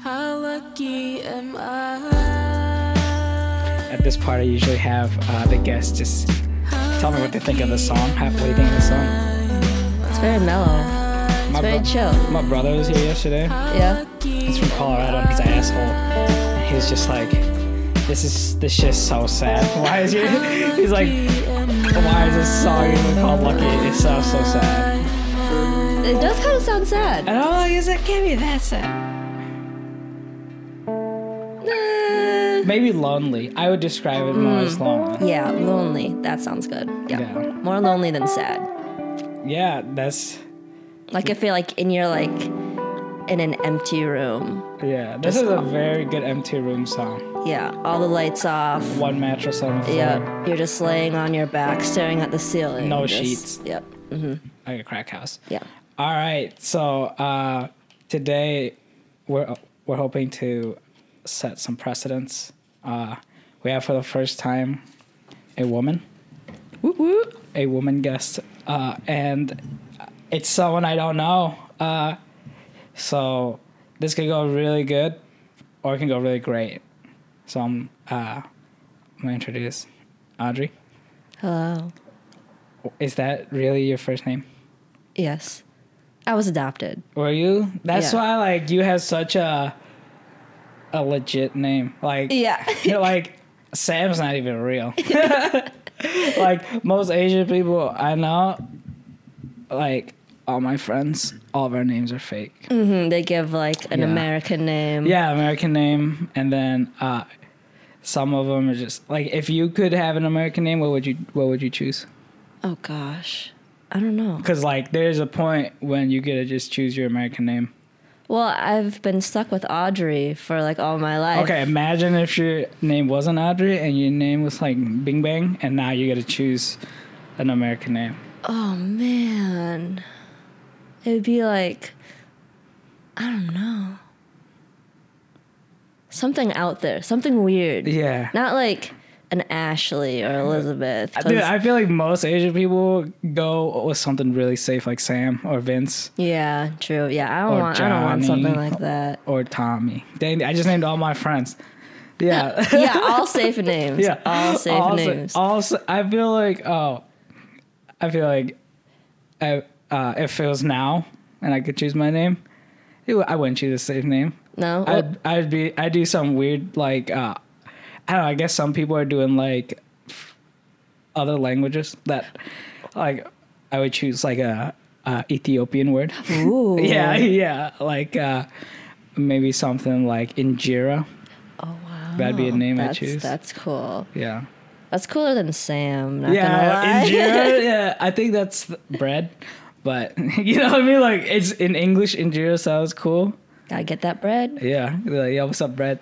How lucky am I? At this part, I usually have uh, the guests just tell me what they think of the song, how what do you think of the song. It's very mellow. My, very bro- chill. my brother was here yesterday. Yeah. He's from Colorado. He's an asshole. And he was just like, "This is this shit's so sad. Why is it?" He's like, "Why is this song even called Lucky? It sounds so sad." It does kind of sound sad. And I'm like, "Is it can't be that sad?" Maybe lonely. I would describe it more as lonely. Yeah, lonely. That sounds good. Yeah. Yeah. More lonely than sad. Yeah, that's Like I feel like in your like in an empty room. yeah. This is a very good empty room song. Yeah. All the lights off. One mattress on the floor. Yeah. You're just laying on your back, staring at the ceiling. No just- sheets. Yep. Like a crack house. Yeah. All right. So uh, today we're we're hoping to set some precedents. Uh, we have for the first time a woman, Whoop whoop. a woman guest, uh, and it's someone I don't know. Uh, so this could go really good, or it can go really great. So I'm uh, I'm gonna introduce Audrey. Hello. Is that really your first name? Yes. I was adopted. Were you? That's Yeah. why like you have such a a legit name. Like Yeah. you're like Sam's not even real. like most Asian people I know, like all my friends, all of our names are fake. hmm They give like an Yeah. American name. Yeah, American name, and then uh, some of them are just like if you could have an American name, what would you what would you choose? Oh gosh. I don't know. Because like there's a point when you get to just choose your American name. Well, I've been stuck with Audrey for like all my life. Okay, imagine if your name wasn't Audrey and your name was like Bing Bang, and now you got to choose an American name. Oh man. It would be like I don't know. Something out there, something weird. Yeah. Not like an Ashley or Elizabeth. Dude, I feel like most Asian people go with something really safe, like Sam or Vince yeah, true. Yeah, I don't want I don't want something like that. or Tommy. Dang, I just named all my friends. Yeah. Yeah, all safe names. yeah. All safe Also- names. Also, I feel like, oh, I feel like I, uh, if it was now and I could choose my name, it, I wouldn't choose a safe name. no? I'd I'd be I'd do some weird like uh I don't know, I guess some people are doing like other languages that like I would choose like a, a Ethiopian word. Ooh. yeah, yeah, like uh maybe something like Injera. Oh wow. That'd be a name I that's, choose. That's cool. Yeah. That's cooler than Sam. Not gonna Yeah. Injera, yeah, I think that's bread. But you know what I mean? Like it's in English Injera sounds cool. Gotta get that bread. Yeah. Like, yeah, what's up, bread?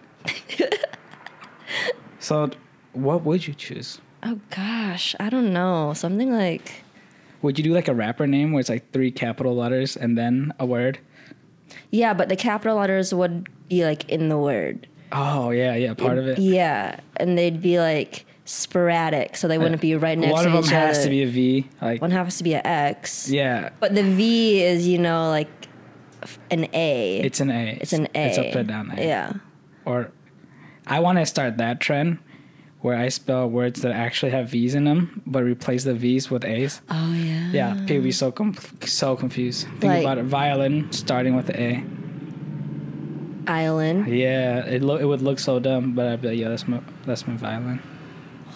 So what would you choose? Oh gosh, I don't know. Something like Would you do like a rapper name where it's like three capital letters and then a word? yeah, but the capital letters would be like in the word. Oh yeah, yeah, part of it. Yeah, and they'd be like sporadic, so they wouldn't be uh, right next to each other. One of them has other. to be a V. Like One has to be an X. yeah, But the V is, you know, like an A. it's an A. It's an A. It's upside down A. Yeah. Or I want to start that trend where I spell words that actually have V's in them, but replace the V's with A's. Oh yeah. Yeah, people be so com- so confused. Think Like- about it. Violin starting with the A. Island. Yeah, it lo- it would look so dumb, but I'd be like, yeah, that's my that's my violin.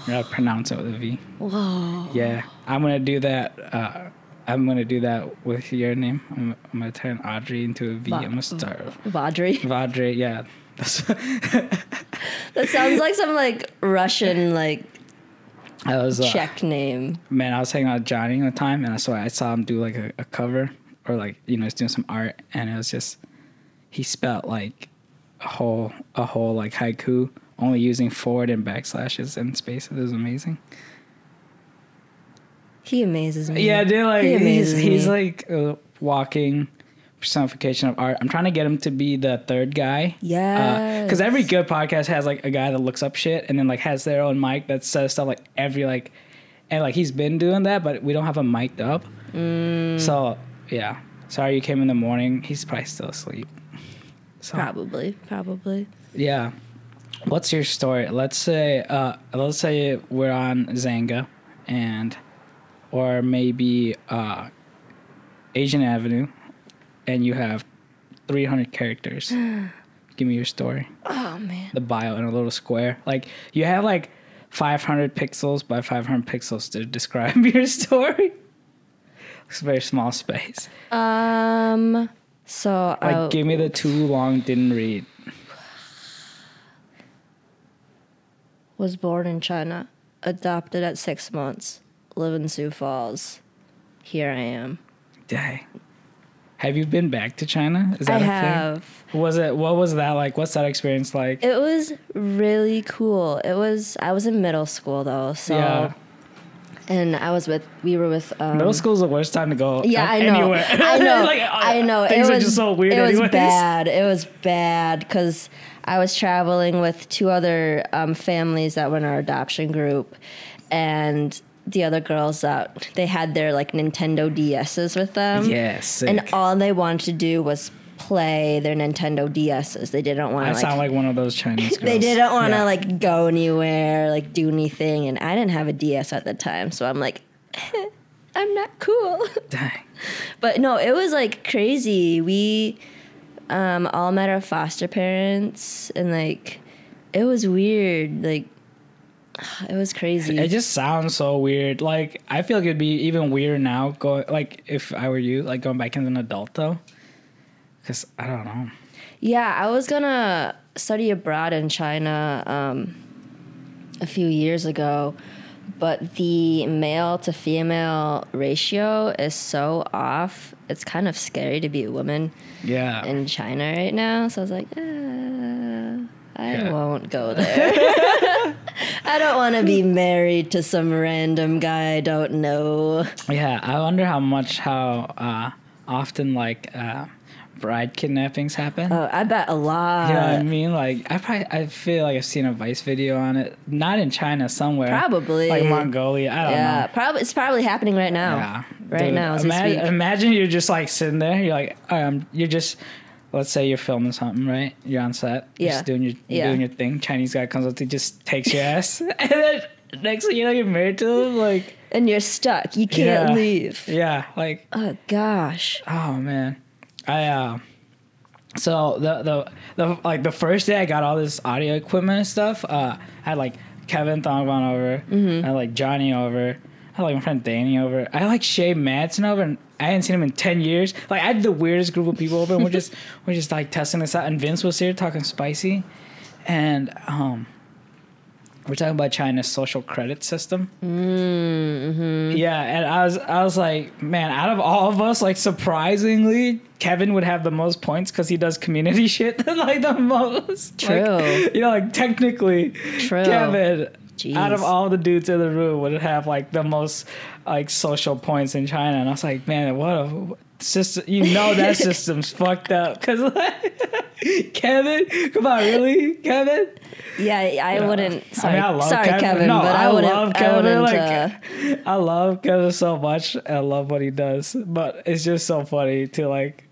And I'd pronounce it with a V. Whoa. Yeah, I'm gonna do that. Uh, I'm gonna do that with your name. I'm, I'm gonna turn Audrey into a V. Va- I'm gonna start Vadri. Vadre. Yeah, That sounds like some like Russian like that was uh, Czech name. man. I was hanging out with Johnny one time, and I saw I saw him do like a, a cover or like you know he's doing some art, and it was just he spelled like a whole a whole like haiku only using forward and backslashes and spaces. It was amazing. He amazes me. Yeah, dude, like He he's amazes he's me. like a walking personification of art. I'm trying to get him to be the third guy. Yes. Because every good podcast has like a guy that looks up shit and then like has their own mic that says stuff like every like, and like he's been doing that, but we don't have him mic'd up. Mm. So yeah, sorry you came in the morning. He's probably still asleep. So Probably, probably. yeah. What's your story? Let's say uh let's say we're on Xanga and or maybe uh Asian Avenue and you have 300 characters. Give me your story. Oh man. The bio in a little square. Like you have like 500 pixels by 500 pixels to describe your story. It's a very small space. Um. So Like I give me the too long didn't read. was born in China, adopted at six months, live in Sioux Falls. Here I am. Dang. Have you been back to China? Is I a thing? have. Was it? What was that like? What's that experience like? It was really cool. It was. I was in middle school though, so. yeah, And I was with. We were with. Um, middle school's the worst time to go. Yeah, I know. Anywhere. I know. Like, uh, I know. Things it are was just so weird. It was anyways. bad. It was bad because I was traveling with two other um, families that were in our adoption group, and the other girls that they had their like Nintendo DSs with them. Yes. And all they wanted to do was play their Nintendo DSs. They didn't want I to like sound like one of those Chinese girls. they didn't want to Yeah. like go anywhere, like do anything, and I didn't have a DS at the time, so I'm like, I'm not cool. Dang. but no, it was like crazy. We um, all met our foster parents, and like it was weird. Like it was crazy. It just sounds so weird. Like I feel like it'd be even weirder now. Going like if I were you, like going back as an adult though. Because I don't know. Yeah, I was gonna study abroad in China um, a few years ago, but the male to female ratio is so off. It's kind of scary to be a woman Yeah. in China right now. So I was like, uh, I Yeah. won't go there. I don't want to be married to some random guy I don't know. Yeah, I wonder how much, how uh, often like uh, bride kidnappings happen. Oh, I bet a lot. you know what I mean? Like I probably, I feel like I've seen a Vice video on it. Not in China, somewhere. Probably. Like Mongolia. I don't yeah, know. probably it's probably happening right now. Yeah. right Dude, now imagine, imagine you're just like sitting there. You're like, um, you're just, let's say you're filming something, right? You're on set. You're Yeah. just doing your Yeah. doing your thing. Chinese guy comes up to you, just takes your ass, and then next thing you know, you're married to him. Like, and you're stuck. You can't Yeah. leave. yeah, like Oh gosh. Oh man, I uh, so the the the like the first day I got all this audio equipment and stuff. Uh, I had like Kevin Thongvan over, I had like Johnny over, I like my friend Danny over. I like Shay Madsen over, and I hadn't seen him in ten years. Like I had the weirdest group of people over, and we're just we're just like testing this out. And Vince was here talking spicy, and um. We're talking about China's social credit system. Yeah, and I was I was like, man, out of all of us, like surprisingly, Kevin would have the most points because he does community shit like the most. True. Like, you know, like technically, True. Kevin. Jeez. Out of all the dudes in the room, would have like the most like social points in China, and I was like, man, what a system! You know that system's fucked up because like, Kevin, come on, really, Kevin? Yeah, I wouldn't. Sorry, I mean, I love sorry, Kevin. Kevin, No, but I, I wouldn't. love I Kevin, wouldn't. like- uh, I love Kevin so much. I love what he does, but it's just so funny to like,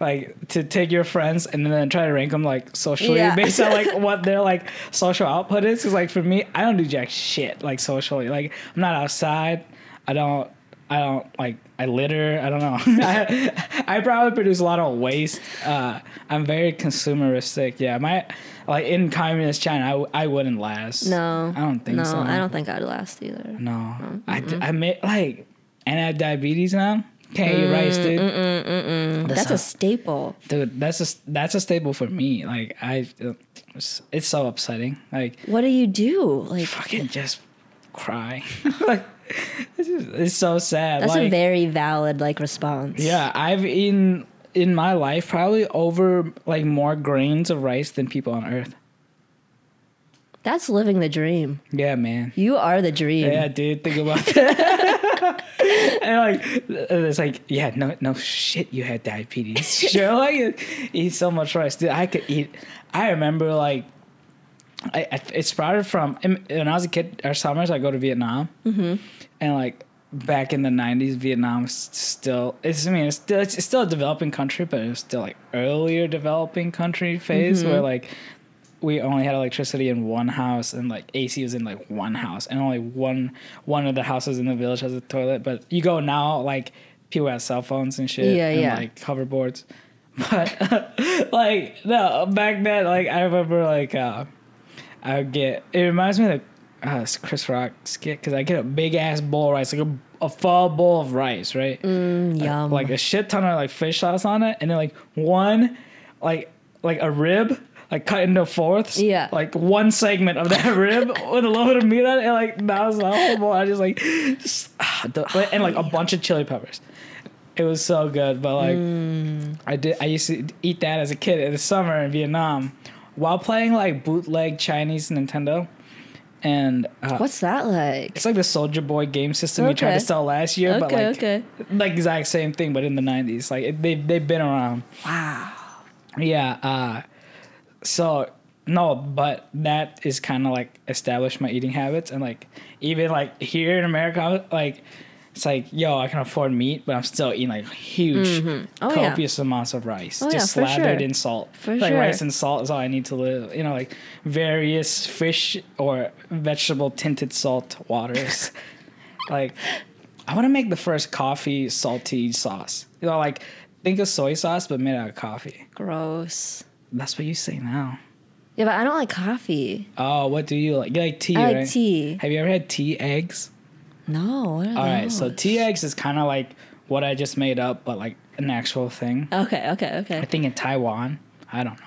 like to take your friends and then try to rank them like socially Yeah. based on like what their like social output is. Because like for me, I don't do jack shit like socially. Like I'm not outside. I don't. I don't like. I litter. I don't know. I, I probably produce a lot of waste. Uh, I'm very consumeristic. Yeah, my like in communist China, I, w- I wouldn't last. no, I don't think no, so. I don't think I'd last either. No, I, d- I made like, and I have diabetes now. Can't eat rice, dude. Mm, mm, mm, that's a staple. Dude, that's a that's a staple for me. Like I, it's, it's so upsetting. Like What do you do? Like fucking just cry. like it's, just, it's so sad. that's like, a very valid like response. yeah. I've eaten in my life probably over like more grains of rice than people on Earth. That's living the dream. Yeah, man. You are the dream. Yeah, dude, think about that. And like, it's like, yeah, no, no shit, you had diabetes. sure, like, eat so much rice, dude. I could eat. I remember like, I, I it sprouted from when I was a kid. Our summers, I go to Vietnam, and like back in the '90s, Vietnam was still. It's I mean, it's still it's still a developing country, but it was still like earlier developing country phase Mm-hmm. where like we only had electricity in one house and like AC was in like one house and only one one of the houses in the village has a toilet. But you go now, like people have cell phones and shit, Yeah, and yeah. like hoverboards. But like no, back then, like I remember like uh I would get. It reminds me of the uh, Chris Rock skit because I get a big ass bowl of rice, like a, a full bowl of rice, right? Mm, yum. Like a shit ton of like fish sauce on it, and then like one, like like a rib. Like cut into fourths, Yeah. Like one segment of that rib with a little bit of meat on it, and like that was the whole bowl. I just like, just, ah, and like a bunch of chili peppers. It was so good, but like Mm. I did. I used to eat that as a kid in the summer in Vietnam, while playing like bootleg Chinese Nintendo, and uh, What's that like? it's like the Soulja Boy game system we tried to sell last year, but Okay, like okay. like exact same thing, but in the '90s. Like it, they they've been around. Wow. Yeah. Uh, so no, but that is kind of like established my eating habits, and like even like here in America, like it's like yo, I can afford meat, but I'm still eating like huge, mm-hmm. Oh, yeah. copious amounts of rice, Oh, just for slathered sure. in salt. For like sure. rice and salt is all I need to live. You know, like various fish or vegetable tinted salt waters. like I want to make the first coffee salty sauce. You know, like think of soy sauce but made out of coffee. Gross. That's what you say now. Yeah, but I don't like coffee. Oh, what do you like? You like tea, I like right? tea. Have you ever had tea eggs? No. What are All right, so tea eggs is kind of like what I just made up, but like an actual thing. Okay, okay, okay. I think in Taiwan. I don't know.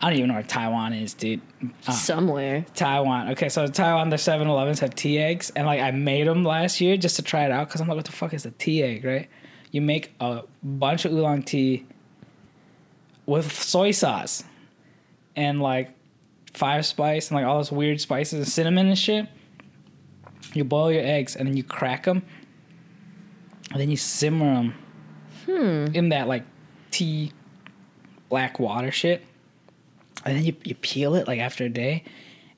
I don't even know where Taiwan is, dude. Uh, Somewhere. Taiwan. Okay, so Taiwan, their 7 Elevens have tea eggs. And like I made them last year just to try it out because I'm like, what the fuck is a tea egg, right? You make a bunch of oolong tea with soy sauce and like five spice and like all those weird spices and cinnamon and shit. You boil your eggs and then you crack them. And then you simmer them hmm. in that like tea black water shit. And then you, you peel it like after a day.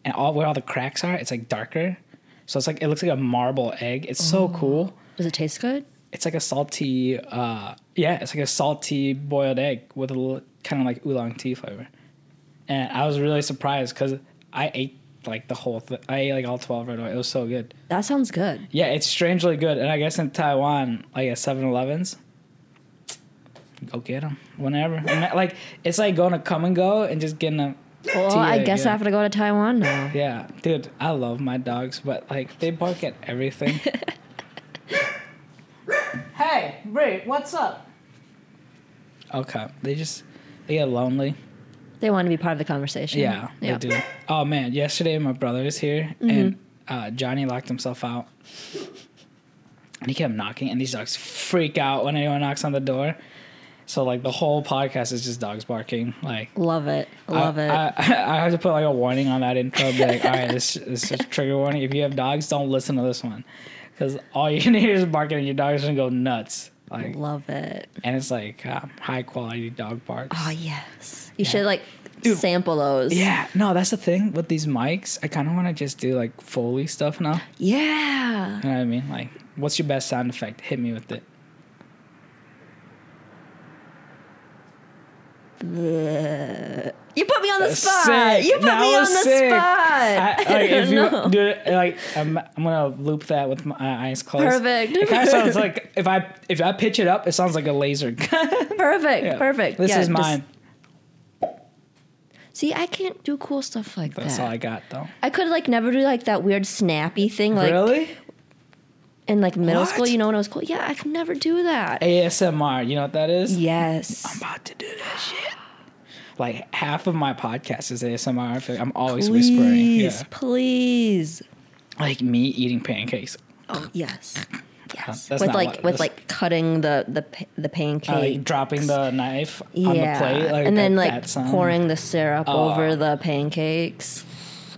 And all where all the cracks are it's like darker. So it's like it looks like a marble egg. It's so oh. cool. Does it taste good? It's like a salty uh yeah it's like a salty boiled egg with a little kind of like oolong tea flavor and i was really surprised because i ate like the whole thing i ate like all 12 right away it was so good That sounds good. yeah it's strangely good and i guess in taiwan like at 7-elevens go get them whenever And, like it's like going to come and go and just getting a Well, I egg, guess yeah. I have to go to Taiwan now. Yeah, dude, I love my dogs, but like they bark at everything. hey, Brie, what's up? Okay, they just they get lonely. They want to be part of the conversation. Yeah, yeah. they do. Oh man, yesterday my brother was here and uh, Johnny locked himself out, and he kept knocking, and these dogs freak out when anyone knocks on the door. So like the whole podcast is just dogs barking, like Love it. Love I, it. I, I have to put like a warning on that intro. Be like, all right, this, this is a trigger warning. If you have dogs, don't listen to this one, because all you hear is barking, and your dog's gonna go nuts. Like, Love it. and it's like um, high quality dog barks. Oh yes. You should like Dude. sample those. Yeah, no, that's the thing with these mics. I kind of want to just do like Foley stuff now. Yeah. You know what I mean? Like, what's your best sound effect? Hit me with it. You put me on the spot. sick. You put That me on the sick. spot. I, like, if you No. do it, like, I'm, I'm gonna loop that with my eyes closed. Perfect. It kind of sounds like if I if I pitch it up, it sounds like a laser. Gun. Perfect. Yeah. Perfect. This Yeah, is just- mine. See, I can't do cool stuff like That's that. That's all I got though. I could like never do like that weird snappy thing like really? in like middle school. You know when I was cool. Yeah, I could never do that. ASMR. You know what that is? Yes. I'm about to do that shit. Like half of my podcast is ASMR. I feel like I'm always Please, whispering. Yeah. please. Like me eating pancakes. Oh yes, yes. that's with like with like cutting the the the pancake. Uh, like dropping the knife on the plate. Like and then that- like that pouring the syrup Oh. over the pancakes.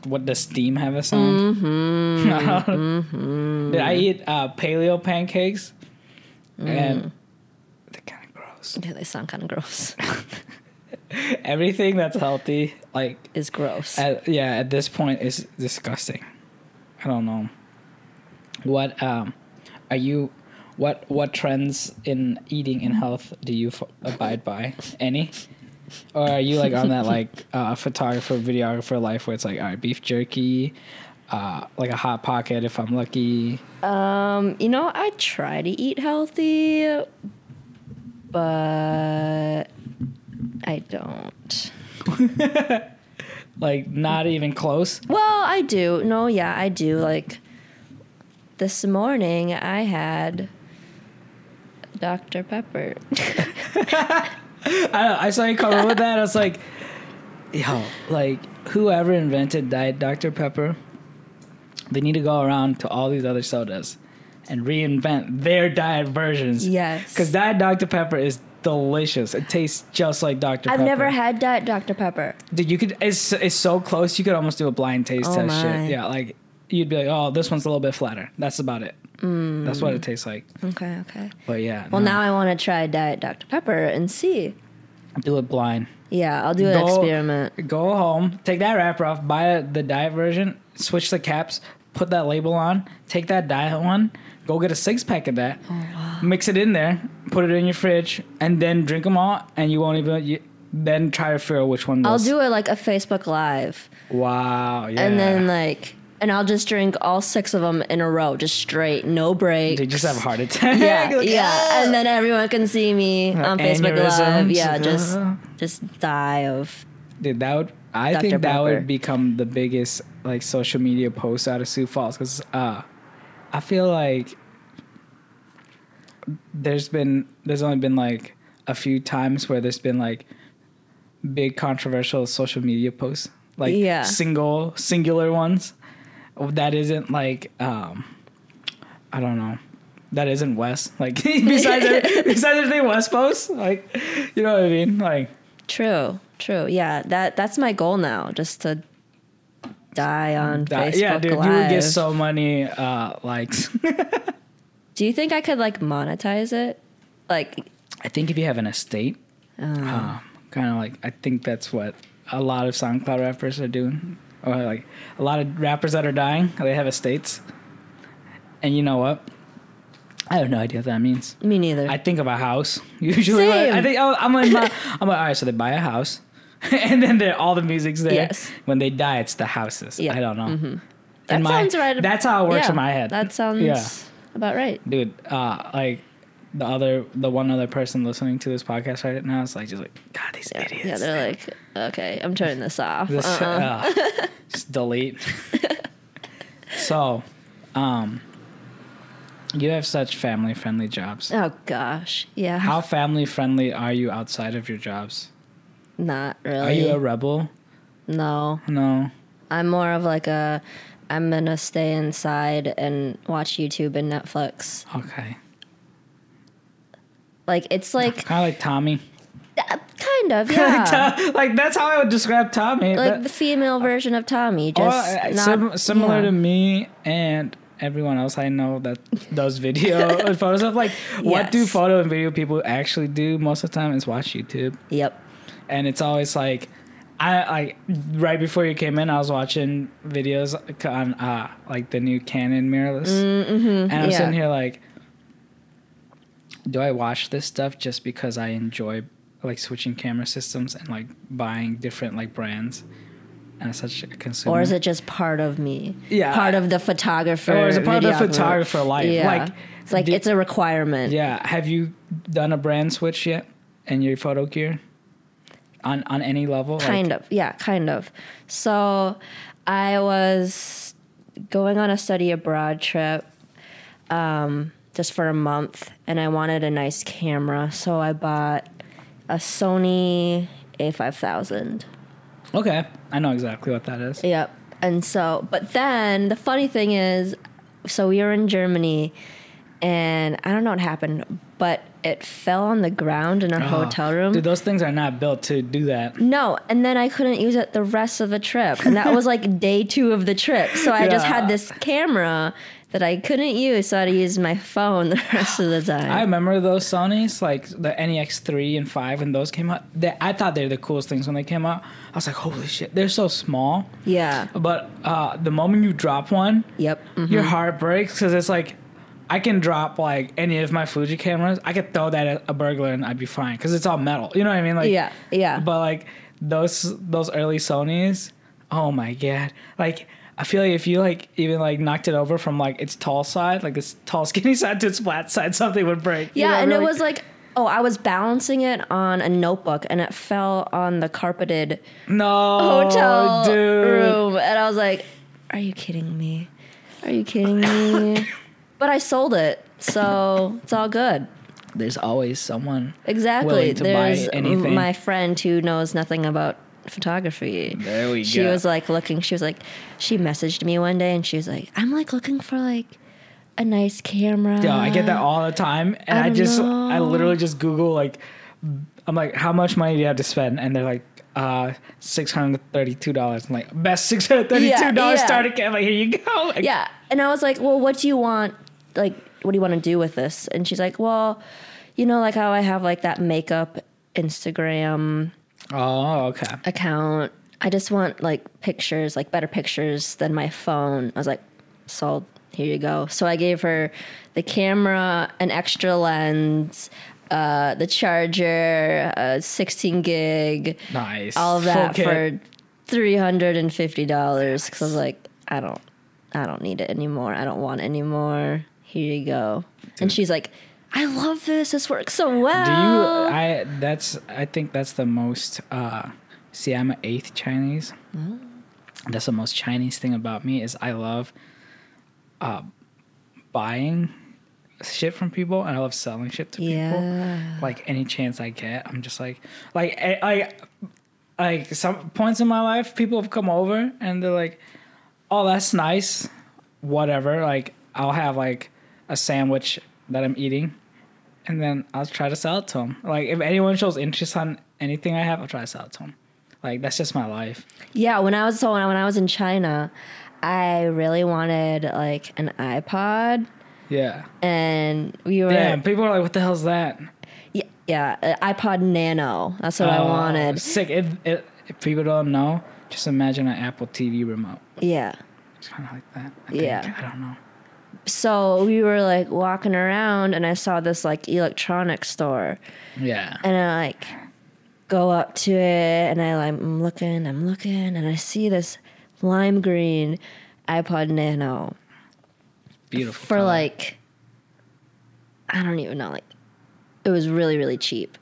What does steam have a sound? Mm-hmm. Did I eat uh, paleo pancakes? Mm. And they're kind of gross. Yeah, they sound kind of gross. Everything that's healthy, like is gross. at, yeah, at this point is disgusting. I don't know. What um are you? What what trends in eating and health do you f- abide by? Any? Or are you like on that like uh, photographer videographer life where it's like all right beef jerky, uh, like a hot pocket if I'm lucky. Um, you know, I try to eat healthy, but I don't. Like not even close. Well, I do. No, yeah, I do. Like this morning, I had Dr. Pepper. I know, I saw you come up with that. I was like, yo, like whoever invented Diet Dr. Pepper, they need to go around to all these other sodas and reinvent their diet versions. Yes. Because Diet Dr. Pepper is delicious. It tastes just like Dr. Pepper. I've Pepper. never had Diet Dr. Pepper. Dude, you could. It's it's so close. You could almost do a blind taste Oh test. my. Shit. Yeah, like you'd be like, oh, this one's a little bit flatter. That's about it. Mm. That's what it tastes like. Okay, okay. But yeah. Well, no, now I want to try Diet Dr. Pepper and see. do it blind. Yeah, I'll do an Go- experiment. Go home, take that wrapper off, buy the diet version, switch the caps, put that label on, take that diet one, go get a six pack of that, Oh, mix it in there, put it in your fridge, and then drink them all, and you won't even. You, then try to figure out which one. I'll do it like a Facebook Live. Wow. Yeah. And then, like, and I'll just drink all six of them in a row, just straight, no breaks. they just have a heart attack. Yeah, Like, yeah, "Ah!" and then everyone can see me on Facebook Live. Yeah, just Uh. just die of. Dude, that would I Dr. think that would become the biggest like social media post out of Sioux Falls because uh, I feel like there's been there's only been like a few times where there's been like big controversial social media posts like Yeah. single singular ones that isn't like um I don't know that isn't West like besides besides everything West posts like you know what I mean like True, true. Yeah, that that's my goal now, just to die on That- Facebook yeah, dude, Live. you would get so many uh, likes. Do you think I could like monetize it? Like, I think if you have an estate, Oh. uh, kind of like I think that's what a lot of SoundCloud rappers are doing, or like a lot of rappers that are dying, they have estates. And you know what? I have no idea what that means. me neither. I think of a house usually. like, I Same. think oh, I'm like, my, I'm like, all right. So they buy a house, and then all the music's there. Yes. When they die, it's the houses. Yeah. I don't know. that my- sounds right. That's how it works yeah, in my head. That sounds Yeah. about right. dude uh like the other the one other person listening to this podcast right now is like just like god these Yeah, idiots yeah, they're like, okay, I'm turning this off. This- Uh-uh. uh, just delete so um you have such family friendly jobs Oh gosh, yeah, how family friendly are you outside of your jobs not really. are you a rebel no, no I'm more of like a. I'm gonna stay inside and watch YouTube and Netflix. okay Like it's like kind of like tommy uh, kind of yeah, like that's how i would describe tommy like That- the female version of Tommy. Just uh, not sim- similar yeah. to me and everyone else I know that does video and photo stuff. Like, what do photo and video people actually do most of the time is watch YouTube, Yep. And it's always like, I like right before you came in, I was watching videos on uh like the new Canon mirrorless, Mm-hmm. and I'm yeah. sitting here like, do I watch this stuff just because I enjoy like switching camera systems and like buying different like brands? And such a consumer, Or is it just part of me? Yeah. Part of the photographer. Or is it part of the photographer life? Yeah. Like, it's like did- it's a requirement. Yeah. Have you done a brand switch yet in your photo gear? On on any level? Kind of. Yeah, kind of. So I was going on a study abroad trip um, just for a month, and I wanted a nice camera. So I bought a Sony A5000. Okay. I know exactly what that is. Yep. And so, but then the funny thing is, so we were in Germany, and I don't know what happened, but it fell on the ground in our Oh, hotel room. Dude, those things are not built to do that. No, and then I couldn't use it the rest of the trip. And that was like day two of the trip. So I just had this camera that I couldn't use, so I had to use my phone the rest of the time. I remember those Sony's, like the NEX three and five, when those came out. They, I thought they were the coolest things when they came out. I was like, holy shit, they're so small. yeah. But uh, the moment you drop one, Yep. mhm. your heart breaks because it's like, I can drop like any of my Fuji cameras. I could throw that at a burglar and I'd be fine because it's all metal. You know what I mean? Like yeah, yeah. But like those those early Sony's, oh my god! Like I feel like if you like even like knocked it over from like its tall side, like its tall skinny side to its flat side, something would break. You yeah, know, and it was like, oh, I was balancing it on a notebook, and it fell on the carpeted no hotel dude. room, and I was like, "Are you kidding me? Are you kidding me?" but I sold it, so it's all good. There's always someone. Exactly. Willing to buy There's anything. my friend who knows nothing about photography. There we she go. She was like looking. She was like, she messaged me one day, and she was like, "I'm like looking for like a nice camera." Yo, I get that all the time, and I I, just, I literally just Google like, I'm like, how much money do you have to spend? And they're like, uh, six hundred thirty-two dollars. I'm like, best six hundred thirty-two dollars Yeah, yeah. starter kit. Like, here you go. Like, Yeah, and I was like, "Well, what do you want? Like, what do you want to do with this?" And she's like, "Well, you know, like how I have like that makeup Instagram Oh, okay. account. I just want like pictures, like better pictures than my phone." I was like, "Sold. Here you go." So I gave her the camera, an extra lens, uh, the charger, uh, 16 gig, Nice. all Full that kit. for three hundred and fifty dollars. Because I was like, I don't, I don't need it anymore. I don't want it anymore. Here you go. And she's like, I love this. This works so well. Do you? I that's. I think that's the most. uh See, I'm an eighth Chinese. Mm. That's the most Chinese thing about me is I love, uh, buying shit from people and I love selling shit to people. Yeah. Like any chance I get, I'm just like, like, I, I, like some points in my life, people have come over and they're like, "Oh, that's nice," whatever. Like I'll have like a sandwich that I'm eating, and then I'll try to sell it to them. Like if anyone shows interest on anything I have, I'll try to sell it to them. Like that's just my life. Yeah. When I was so when I, when I was in China, I really wanted like an iPod, Yeah. and we were Damn. People are like, "What the hell's that?" yeah, yeah iPod Nano. That's what I Oh, wanted. Sick. It, it, if people don't know, just imagine an Apple TV remote. Yeah. It's kind of like that. I think. Yeah. I don't know. So we were like walking around, and I saw this like electronics store. Yeah. and I like go up to it and I like I'm looking, I'm looking, and I see this lime green iPod Nano Beautiful. for color. like I don't even know, like it was really, really cheap.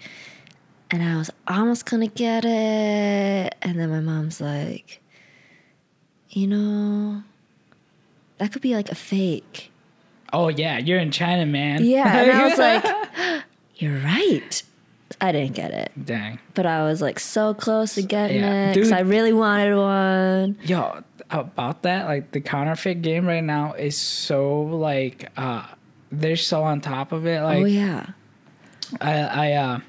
And I was almost gonna get it, and then my mom's like, you know, that could be like a fake. Oh yeah, you're in China, man. Yeah, and I was like, you're right. I didn't get it. Dang. but I was like so close to getting Yeah. it because I really wanted one. Yo, about that, like the counterfeit game right now is so like uh they're so on top of it. Like oh yeah, I I uh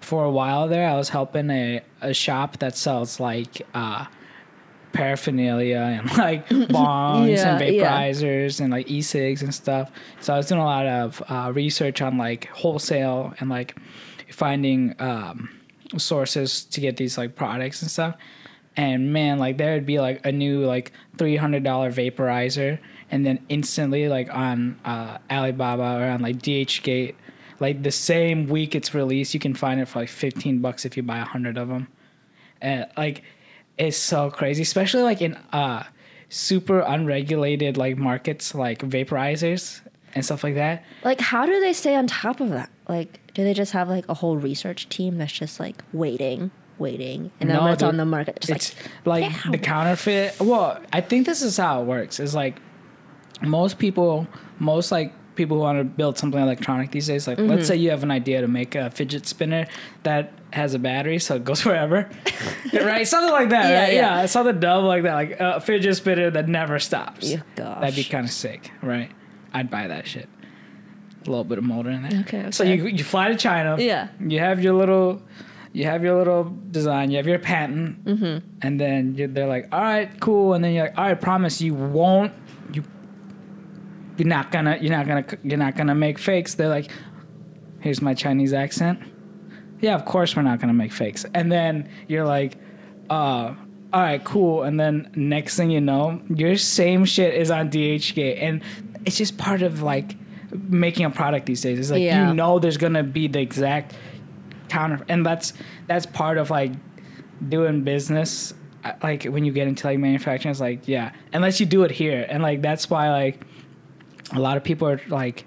for a while there I was helping a, a shop that sells like uh paraphernalia and like bongs Yeah, and yeah. vaporizers and like e-cigs and stuff. So I was doing a lot of uh, research on like wholesale and like finding um, sources to get these like products and stuff. And man, like there would be like a new like three hundred dollar vaporizer, and then instantly like on uh, Alibaba or on like DHgate, like the same week it's released, you can find it for like fifteen bucks if you buy a hundred of them. And like it's so crazy, especially like in uh super unregulated like markets like vaporizers and stuff like that. like how do they stay on top of that? Like, do they just have like a whole research team that's just like waiting, waiting, and then No, when it's on the market, just it's like like the counterfeit. Well, I think this is how it works. Is like most people, most like people who want to build something electronic these days. Like, Mm-hmm. let's say you have an idea to make a fidget spinner that has a battery, so it goes wherever, right? Something like that. Yeah, right? yeah. yeah, something dumb like that, like a fidget spinner that never stops. Yeah, gosh. That'd be kind of sick, right? I'd buy that shit. A little bit of motor in there. Okay, So you you fly to China. Yeah. You have your little, you have your little design. You have your patent, Mm-hmm. and then they're like, "All right, cool." And then you're like, "All right, promise you won't you." You're not gonna. You're not gonna. You're not gonna make fakes. They're like, "Here's my Chinese accent." Yeah, of course we're not gonna make fakes. And then you're like, uh, all right, cool. And then next thing you know, your same shit is on DHgate, and it's just part of like making a product these days. It's like Yeah. you know there's gonna be the exact counter, and that's that's part of like doing business. uh, Like when you get into like manufacturing, it's like yeah, unless you do it here, and like that's why like a lot of people are like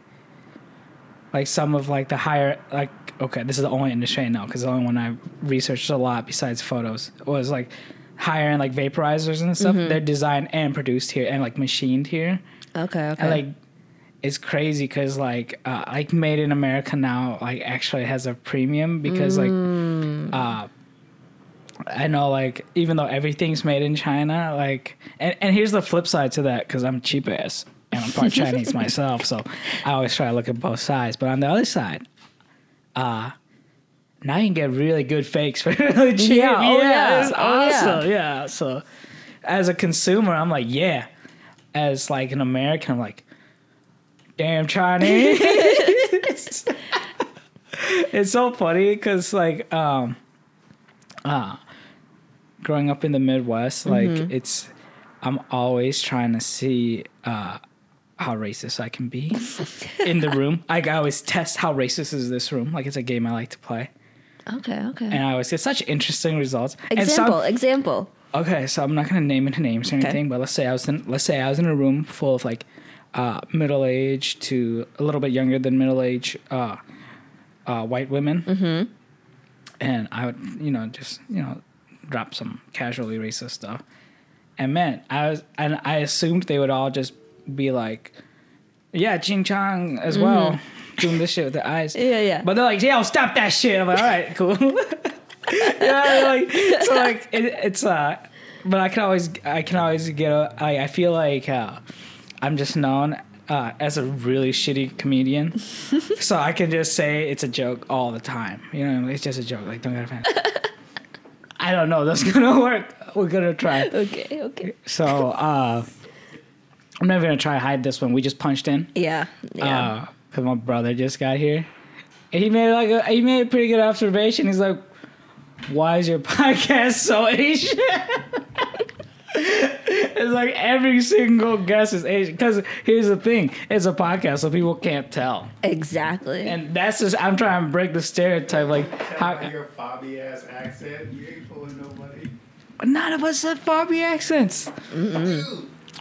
like some of like the higher like okay this is the only industry i know because the only one i researched a lot besides photos was like higher end like vaporizers and stuff. They're designed and produced here and like machined here. Okay, okay. and like it's crazy because like uh, like made in america now like actually has a premium because like uh I know, like, even though everything's made in China, like, and, and here's the flip side to that, because I'm cheap ass and I'm part Chinese myself, so I always try to look at both sides. But on the other side, uh, now you can get really good fakes for really cheap. Yeah, oh yeah, it's oh yeah. awesome. Yeah. So, as a consumer, I'm like, yeah. As like an American, I'm like, damn Chinese. it's so funny because like um uh growing up in the midwest like Mm-hmm. it's i'm always trying to see uh how racist i can be in the room like i always test how racist is this room like it's a game i like to play okay, okay. and i always get such interesting results some- example, example. Okay, so I'm not gonna name any names or Okay. anything, but let's say I was in let's say I was in a room full of like uh, middle age to a little bit younger than middle age uh, uh, white women, mm-hmm. and I would you know just you know drop some casually racist stuff, and man, I was and I assumed they would all just be like, yeah, Ching Chong as well, doing this shit with their eyes. Mm-hmm. Yeah, yeah. But they're like, yo, stop that shit. I'm like, all right, cool. yeah, like so like it, it's uh but I can always I can always get a, I I feel like uh I'm just known uh as a really shitty comedian. so I can just say it's a joke all the time. You know, it's just a joke. Like don't get offended. I don't know, that's gonna work. We're gonna try. Okay, okay. So uh I'm never gonna try to hide this one. We just punched in. Yeah, yeah. Uh, cause my brother just got here. And he made like a, he made a pretty good observation. He's like, "Why is your podcast so Asian?" it's like every single guest is Asian. Cause here's the thing: it's a podcast, so people can't tell. exactly. And that's just I'm trying to break the stereotype. Like, How how your fobby ass accent? You ain't fooling nobody. none of us have Barbie accents.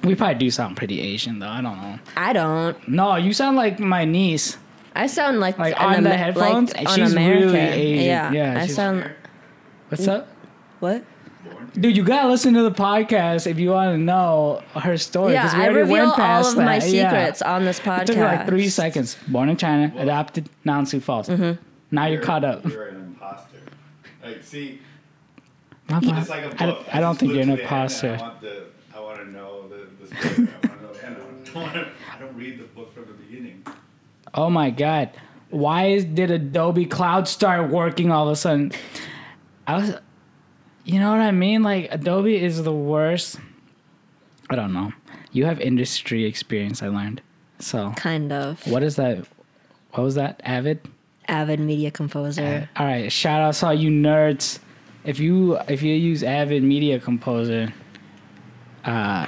We probably do sound pretty Asian, though. I don't know. I don't. No, you sound like my niece. I sound like Like, an on the Amer- headphones, like she's an really Asian. Yeah, Yeah, I sound. What's up? What? Dude, you gotta listen to the podcast if you want to know her story. Yeah, 'cause we I reveal went past all of my that. Yeah. secrets on this podcast. It took like three seconds. Born in China, adopted, now in Sioux Falls. Mm-hmm. Now you're caught up. You're an imposter. Like, see, I'm not- it's like a book. I don't, I don't think you're an to the end and imposter. I want the. To know the, the story. I want to know the end. I don't, wanna, I don't read the book from the beginning. Oh my god, why is, did Adobe Cloud start working all of a sudden? I was, you know what I mean? Like Adobe is the worst. I don't know. You have industry experience. I learned. So Kind of. what is that? What was that? Avid. Avid media composer. All right, shout out to all you nerds. If you if you use Avid Media Composer, uh,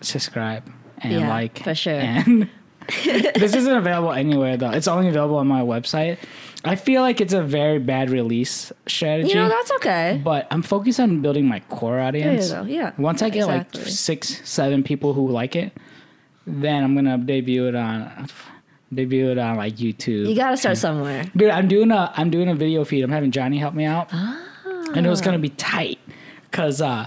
subscribe and Yeah, like for sure. And this isn't available anywhere though. It's only available on my website. I feel like it's a very bad release strategy. you know, that's okay. but I'm focused on building my core audience. go. Yeah. Once I get Exactly. like six, seven people who like it, then I'm gonna debut it on debut it on like YouTube. You gotta start somewhere. Dude, I'm doing a I'm doing a video feed. I'm having Johnny help me out, and it was gonna be tight because uh,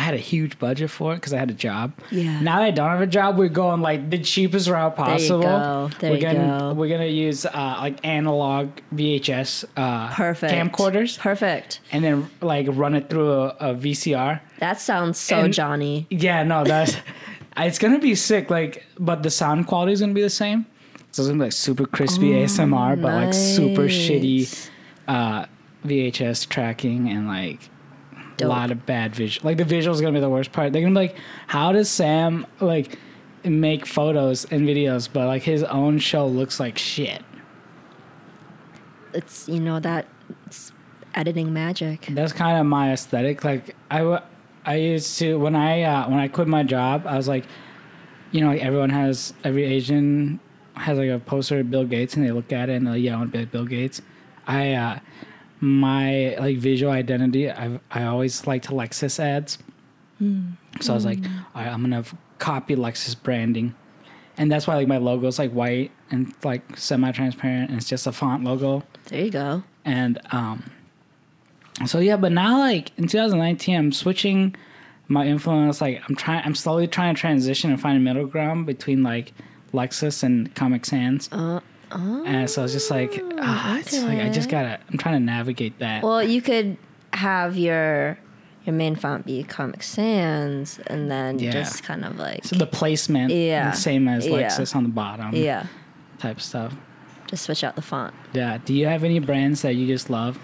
I had a huge budget for it because I had a job. Yeah. Now that I don't have a job, we're going like the cheapest route you possible. go. There we're you gonna go. we're gonna use uh, like analog VHS uh, Perfect. camcorders, Perfect. and then like run it through a, a VCR. That sounds so And- Johnny. Yeah, no, that's it's gonna be sick. Like, but the sound quality is gonna be the same. So it's gonna be like super crispy ASMR, but like super shitty uh, VHS tracking and like Dope. lot of bad visual. Like the visuals gonna be the worst part. They're gonna be like, how does Sam like make photos and videos, but like his own show looks like shit? It's you know that it's editing magic. That's kind of my aesthetic. Like I, I used to when I uh, when I quit my job, I was like, you know, like everyone has every Asian has like a poster of Bill Gates, and they look at it and they're like, "Yeah, I want to be like Bill Gates." I uh, my like visual identity. I I always liked Lexus ads, so I was like, All right, I'm gonna copy Lexus branding, and that's why like my logo is like white and like semi-transparent, and it's just a font logo. There you go. And um, so yeah, but now like in 2019, I'm switching my influence. Like I'm trying, I'm slowly trying to transition and find a middle ground between like Lexus and Comic Sans. Uh, oh. and so it's just like, ah, it's like I just gotta. I'm trying to navigate that. Well, you could have your your main font be Comic Sans, and then Yeah. just kind of like so the placement, Yeah. same as Yeah. Lexus on the bottom, yeah, type stuff. just switch out the font. Yeah. Do you have any brands that you just love?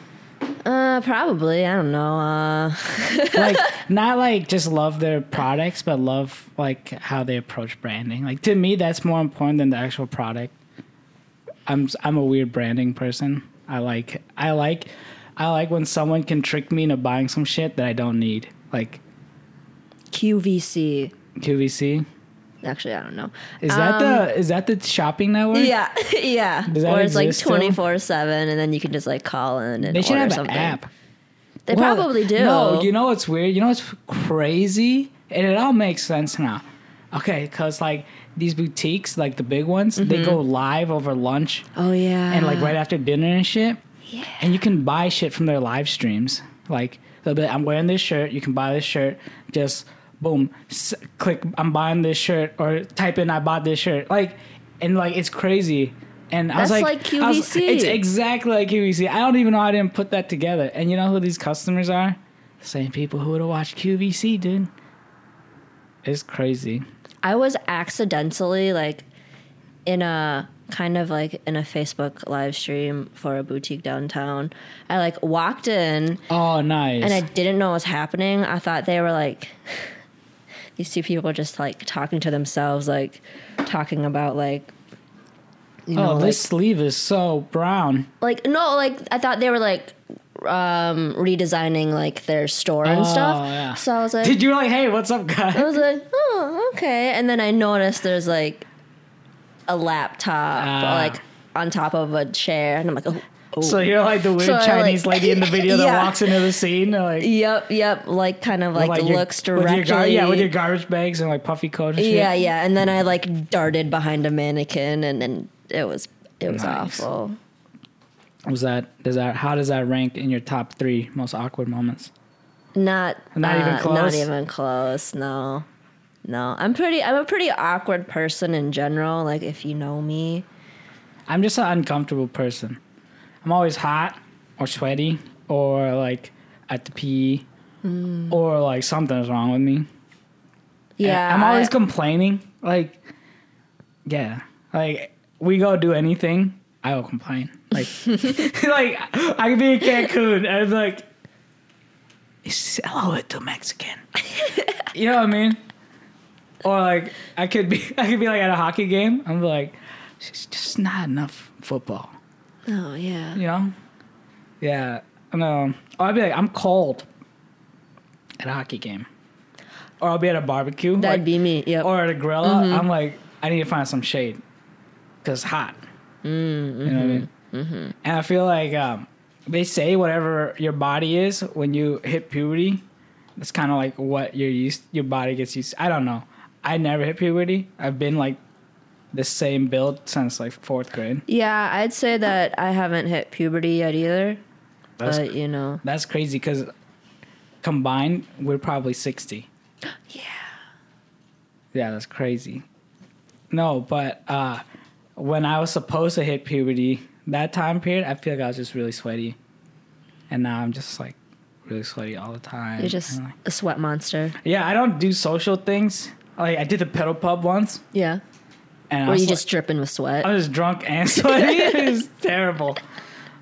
Uh, probably. I don't know. Uh, like not like just love their products, but love like how they approach branding. Like to me, that's more important than the actual product. I'm I'm a weird branding person. I like I like I like when someone can trick me into buying some shit that I don't need, like QVC. QVC. Actually, I don't know. Is that the is that the shopping network? Um, Yeah, yeah. Or it's like twenty four seven, and then you can just like call in and They should order have something. an app. They Well, probably do. No, you know what's weird? You know what's crazy? And it all makes sense now. Okay, because like these boutiques, like the big ones, they go live over lunch oh yeah. and like right after dinner and shit. Yeah. And you can buy shit from their live streams. Like they'll be like, I'm wearing this shirt. You can buy this shirt. Just boom, s- click. I'm buying this shirt or type in I bought this shirt. Like and like it's crazy. And I was like, like I was- it's exactly like QVC. I don't even know how I didn't put that together. And you know who these customers are? The same people who would have watched QVC, dude. It's crazy. I was accidentally like in a kind of like in a Facebook live stream for a boutique downtown. I like walked in Oh, nice. and I didn't know what was happening. I thought they were like these two people just like talking to themselves, like talking about like you oh, know, oh, like, this sleeve is so brown. like no, like I thought they were like um redesigning like their store and Oh, stuff. yeah. So I was like Did you like, hey, what's up, guys?" I was like, oh, okay. And then I noticed there's like a laptop Ah. like on top of a chair, and I'm like, oh, oh. So you're like the weird So Chinese like- lady in the video that walks into the scene, like, yep, yep, like kind of like, your- looks with your directly. gar- yeah, with your garbage bags and like puffy coat and shit. yeah, yeah. And then I like darted behind a mannequin, and then it was it was Nice. awful. Was that does that how does that rank in your top three most awkward moments? Not Not even uh, close? Not even close. No, no. I'm pretty. I'm a pretty awkward person in general. Like if you know me. I'm just an uncomfortable person. I'm always hot or sweaty or like at the pee Mm. or like something's wrong with me. Yeah, I'm always I- complaining. Like, yeah, like we go do anything, I will complain. Like, like I could be in Cancun and I'm like, sell it to Mexican. you know what I mean? Or like I could be, I could be like at a hockey game. I'm like, it's just not enough football. oh yeah. You know? Yeah. No. Or I'd be like, I'm cold at a hockey game. Or I'll be at a barbecue. That'd like- be me. Yep. or at a grill, Mm-hmm. I'm like, I need to find some shade because it's hot. Mm-hmm. You know what I mean? And I feel like um, they say whatever your body is when you hit puberty, that's kind of like what your used your body gets used. To. I don't know. I never hit puberty. I've been like the same build since like fourth grade. Yeah, I'd say that I haven't hit puberty yet either. That's but you know, that's crazy because combined we're probably sixty. yeah. Yeah, that's crazy. No, but uh, when I was supposed to hit puberty, that time period, I feel like I was just really sweaty, and now I'm just like really sweaty all the time. You're just like- a sweat monster. yeah. I don't do social things. Like I did the pedal pub once, Yeah. and I was you like- just dripping with sweat. I was drunk and sweaty. it was terrible.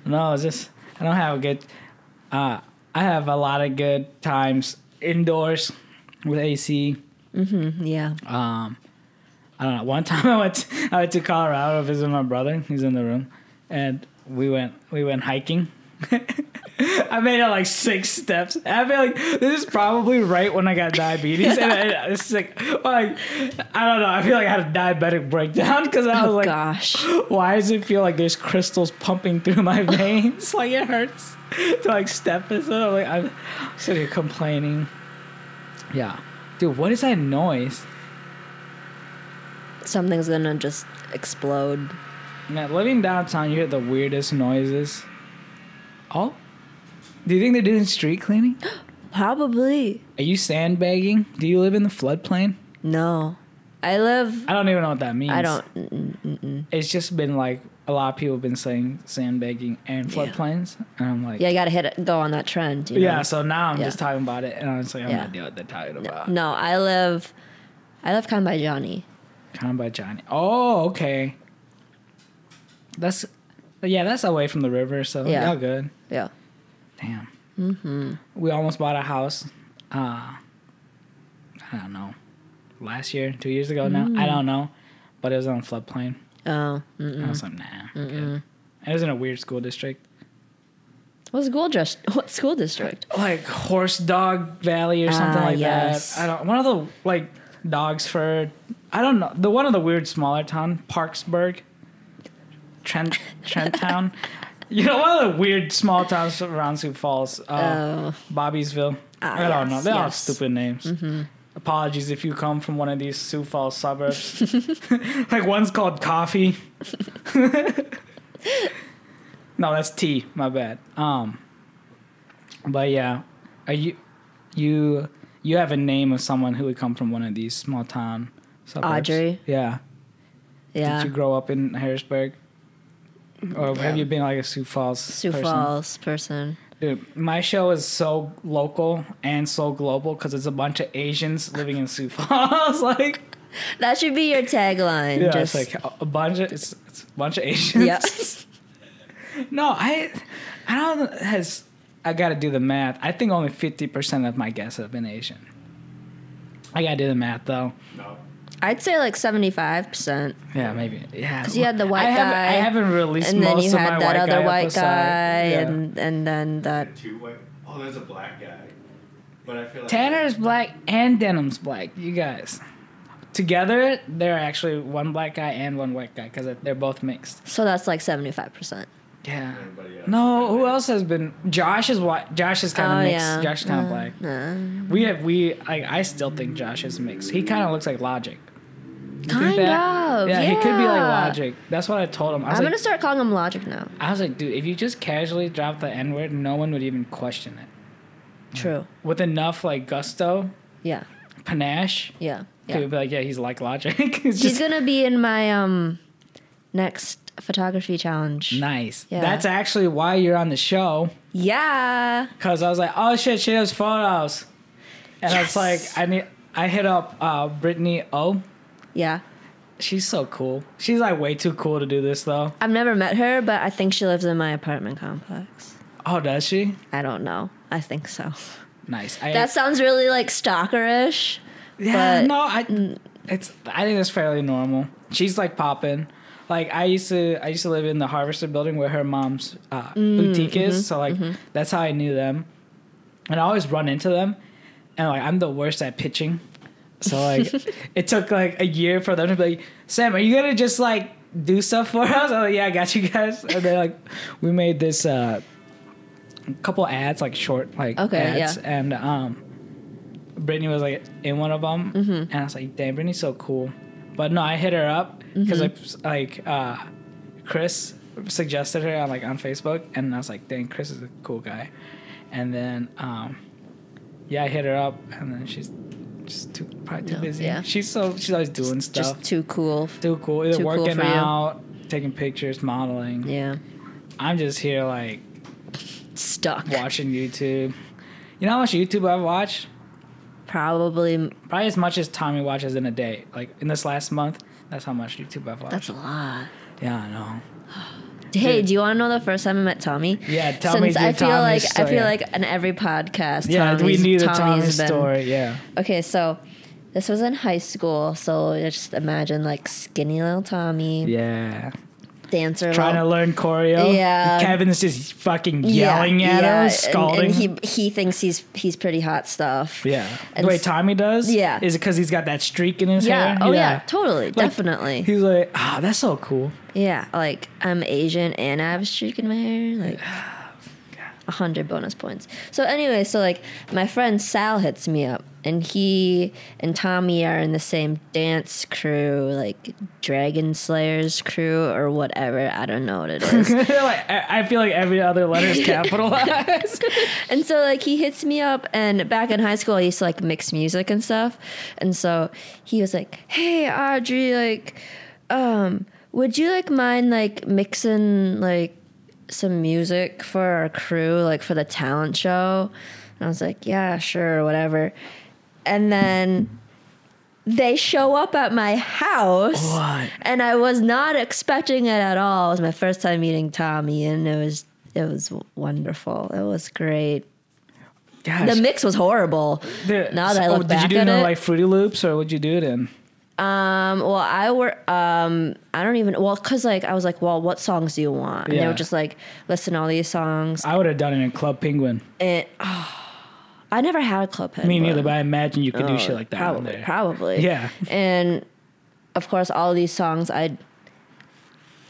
No, it's just I don't have a good. Uh, I have a lot of good times indoors with AC. Mm-hmm, yeah. Um, I don't know. One time I went I went to Colorado to visit my brother. He's in the room, and we went we went hiking. I made it like six steps. I feel like this is probably right when I got diabetes, and I, it's like, like I don't know. I feel like I had a diabetic breakdown because I was Oh like, gosh. why does it feel like there's crystals pumping through my veins? like it hurts to like step and stuff. Like I'm sitting here complaining. Yeah, dude, what is that noise? Something's gonna just explode. Man, living downtown, you hear the weirdest noises. Oh, do you think they're doing street cleaning? Probably. Are you sandbagging? Do you live in the floodplain? No. I live I don't even know what that means. I don't It's just been like a lot of people have been saying sandbagging and Yeah. floodplains, and I'm like, Yeah, you gotta hit it go on that trend, you know? yeah. So now I'm Yeah. just talking about it, and like, I'm Yeah. not idea what they're talking about. No, I live I live kind of by Johnny. Kind of by Johnny. Oh, okay. That's yeah, that's away from the river, so Yeah. y'all good. Yeah. Damn. Mm-hmm. We almost bought a house. Uh, I don't know. Last year, two years ago now. Mm. I don't know, but it was on a floodplain. Oh. And I was like, nah. It was in a weird school district, What school just what school district? like Horse Dog Valley or something Ah, like yes. that. I don't. One of the like dogs for. I don't know. The one of the weird smaller town, Parksburg, Trent Trent Town. You know, one of the weird small towns around Sioux Falls. Uh, Oh. Bobbiesville. Ah, I don't know. yes, They all have yes. Mm-hmm. stupid names. Apologies if you come from one of these Sioux Falls suburbs. like one's called Coffee. no, that's tea. My bad. Um, but yeah, are you you you have a name of someone who would come from one of these small town suburbs? Audrey. Yeah. Yeah. Did you grow up in Harrisburg? Or have you been like a Sioux Falls Sioux person? Falls person. Dude, my show is so local and so global because it's a bunch of Asians living in Sioux Falls. like, That should be your tagline. yeah, just it's like a, a bunch of it's, it's a bunch of Asians. yeah. no, I, I don't has I got to do the math. I think only fifty percent of my guests have been Asian. I gotta do the math though. No. I'd say like seventy five percent. Yeah, maybe. Yeah, because you had the white I haven't, guy, I haven't released And then you had that white other guy white episode. guy Yeah. and and then that Two white. Oh, there's a black guy. But I feel like Tanner's black and Denim's black. You guys. Together, they're actually one black guy and one white guy because they're both mixed. so that's like seventy five percent. Yeah. Else. No, who else has been? Josh is white. Josh is kind of Oh, mixed. yeah. Josh is kind of uh, black. We have we. I, I still think Josh is mixed. He kind of looks like Logic. You Kind of. Yeah, he could be like. Logic. That's what I told him. I was I'm like, gonna start calling him Logic now. I was like, dude, if you just casually drop the N word, no one would even question it. True. With enough like gusto, Yeah. panache, Yeah. people Yeah. would be like, yeah, he's like Logic. it's He's just gonna be in my um next photography challenge. nice. Yeah. That's actually why you're on the show. Yeah. Cause I was like, oh shit, she has photos, and I was like, I need. I hit up uh, Brittany O. Yeah. She's so cool. She's like way too cool to do this though. I've never met her, but I think she lives in my apartment complex. Oh, does she? I don't know. I think so. Nice. I, That sounds really like stalkerish. yeah. but- no, I. It's. I think it's fairly normal. She's like popping. Like I used to. I used to live in the Harvester building where her mom's uh, Mm, boutique mm-hmm, is. So like that's how I knew them, and I always run into them, and like I'm the worst at pitching. So like it took like a year for them to be like, Sam, are you gonna just like do stuff for us? I was like, yeah, I got you guys. And then like we made this uh couple ads, like short like Okay, ads, yeah. and um Brittany was like in one of them, Mm-hmm. and I was like, damn, Brittany's so cool. But no, I hit her up because Mm-hmm. like like uh Chris suggested her on like on Facebook, and I was like, dang, Chris is a cool guy. And then um yeah, I hit her up, and then she's just too probably too No, busy. yeah. She's so she's always doing stuff. Just too cool. too cool. Either too cool working you. out, taking pictures, modeling. Yeah. I'm just here like Stuck. watching YouTube. You know how much YouTube I've watched? Probably. Probably as much as Tommy watches in a day. Like in this last month, that's how much YouTube I've watched. That's a lot. yeah, I know. Hey, do you want to know the first time I met Tommy? Yeah, tell me Since your I feel Tommy like I feel like in every podcast, Yeah, we Tommy's- need a Tommy's Tommy story. Yeah. Okay, so this was in high school, so just imagine like skinny little Tommy. Yeah. Dancer. trying to learn choreo. Yeah. Kevin is just fucking yelling at him, and- scalding. And, he he thinks he's he's pretty hot stuff. yeah. And the way Tommy does. Yeah. Is it because he's got that streak in his Yeah. hair? Oh yeah. Totally. Like, definitely. He's like, ah, that's so cool. yeah. Like I'm Asian and I have a streak in my hair. Like. A hundred bonus points. So anyway, so like my friend Sal hits me up, and he and Tommy are in the same dance crew, like Dragon Slayers crew or whatever. I don't know what it is. like, I I feel like every other letter is capitalized. And so like he hits me up and back in high school I used to like mix music and stuff. And so he was like, Hey Audrey, like, um, would you like mind like mixing like some music for our crew, like for the talent show? And I was like, Yeah, sure, whatever. And then they show up at my house What? and I was not expecting it at all. It was my first time meeting Tommy and it was it was wonderful. It was great. Gosh. The mix was horrible. Dude, now that I so- look did back you do no like Fruity Loops or would you do it in? Um, well, I were, um, I don't even, well, cause like I was like, well, what songs do you want? And they Yeah. were just like, listen to all these songs. I would have done it in Club Penguin. And oh, I never had a club head. Me neither, but I imagine you could do shit like that. on Probably, there. probably. Yeah. And of course, all these songs I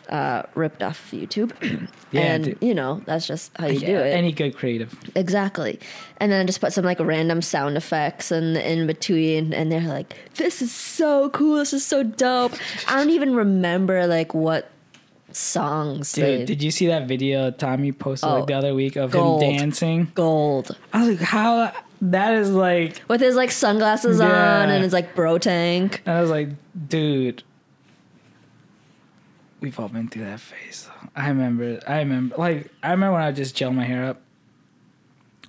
uh, ripped off of YouTube. Yeah, and dude. you know that's just how you do it. Any good creative. Exactly. And then I just put some like random sound effects and in between and they're like, This is so cool, this is so dope. I don't even remember like what songs Dude, they did you see that video Tommy posted Oh, like the other week of gold. him dancing? gold. I was like, how? That is like, With his like sunglasses on and his like bro tank. and I was like, dude, we've all been through that phase. I remember, I remember, like, I remember when I just gel my hair up,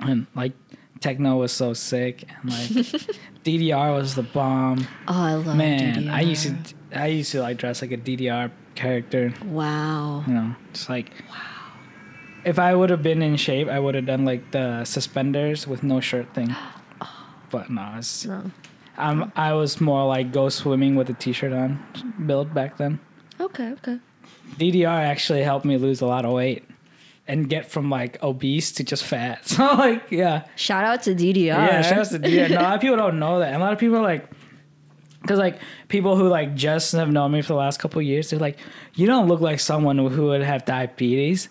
and like, techno was so sick, and like, DDR was the bomb. Oh, I love it. Man, I used to, I used to like dress like a DDR character. Wow. You know, just like Wow. If I would have been in shape, I would have done like the suspenders with no shirt thing. Oh. But no, it's, No. I'm, I was more like go swimming with a t-shirt on build back then. Okay, okay. DDR actually helped me lose a lot of weight and get from like obese to just fat. So like, yeah. Shout out to DDR. Yeah, shout out to DDR. No, a lot of people don't know that. And a lot of people are like, because like people who like just have known me for the last couple of years, they're like, you don't look like someone who would have diabetes.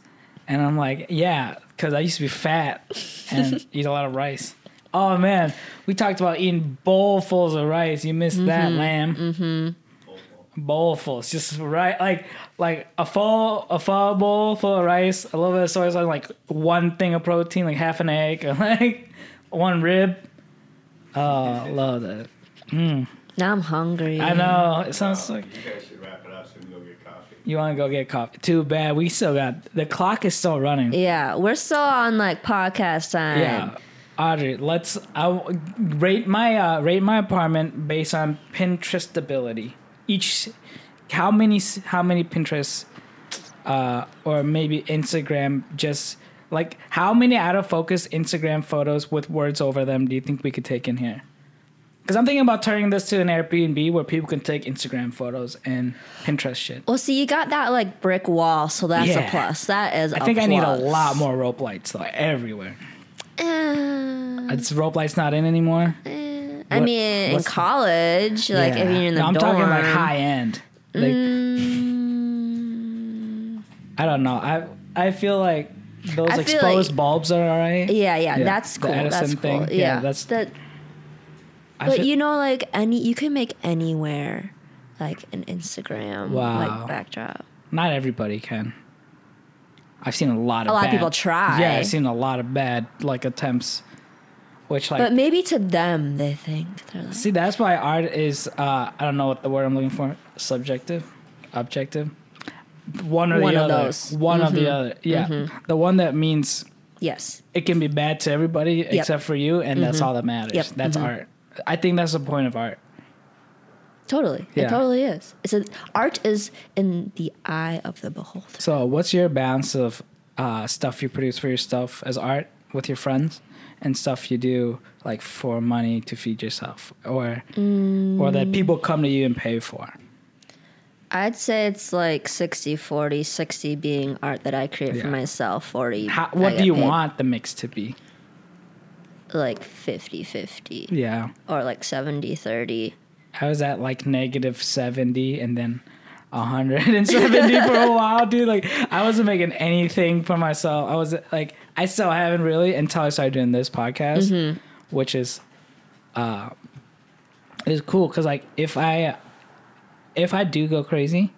And I'm like, yeah, because I used to be fat and eat a lot of rice. Oh man, we talked about eating bowlfuls of rice. You missed that, Lam. Mm-hmm. Bowlfuls, just right, like like a full a full bowl full of rice, a little bit of soy sauce, like one thing of protein, like half an egg, like one rib. Oh, love that. Mm. Now I'm hungry. I know. It sounds like You guys should wrap it up so we can go get coffee. you want to go get coffee. Too bad. We still got the clock is still running. Yeah, we're still on like podcast time. Yeah. Audrey, let's I rate my uh, rate my apartment based on Pinterest ability. Each how many how many Pinterest uh, or maybe Instagram just like how many out of focus Instagram photos with words over them do you think we could take in here? Because I'm thinking about turning this to an Airbnb where people can take Instagram photos and Pinterest shit. Well, see, you got that like brick wall, so that's Yeah. a plus. That is. I think I need a lot more rope lights though everywhere. Uh, It's rope lights not in anymore. eh, I What- mean, in what's the- college, like if Yeah. you're in the no, I'm dorm. talking like high end. Like Mm, I don't know. I I feel like those I feel exposed like- bulbs are alright. yeah, yeah, Yeah, that's the cool. That's Edison cool. thing. Yeah, Yeah, that's- that. I But feel- you know, like any, you can make anywhere, like an Instagram Wow. like backdrop. not everybody can. I've seen a lot of A lot of people try. Yeah, I've seen a lot of bad like attempts, which like But maybe to them, they think they're like, see that's why art is uh I don't know what the word I'm looking for subjective, objective, one or One the of other, those. Mm-hmm. one of the other. Yeah, the one that means yes, it can be bad to everybody except for you, and that's all that matters. Yep. That's art. I think that's the point of art. totally. Yeah. It totally is. It's a, art is in the eye of the beholder. So, what's your balance of uh, stuff you produce for yourself as art with your friends, and stuff you do like for money to feed yourself, or mm. or that people come to you and pay for? I'd say it's like 60 40, 60 being art that I create for myself, 40. How, what do you paid. want the mix to be? Like 50 50 Yeah. or like 70 30. I was at like negative 70 and then 170 for a while, dude. Like, I wasn't making anything for myself. I was like, I still haven't really until I started doing this podcast, Mm-hmm. which is, uh, is cool because like if I, if I do go crazy,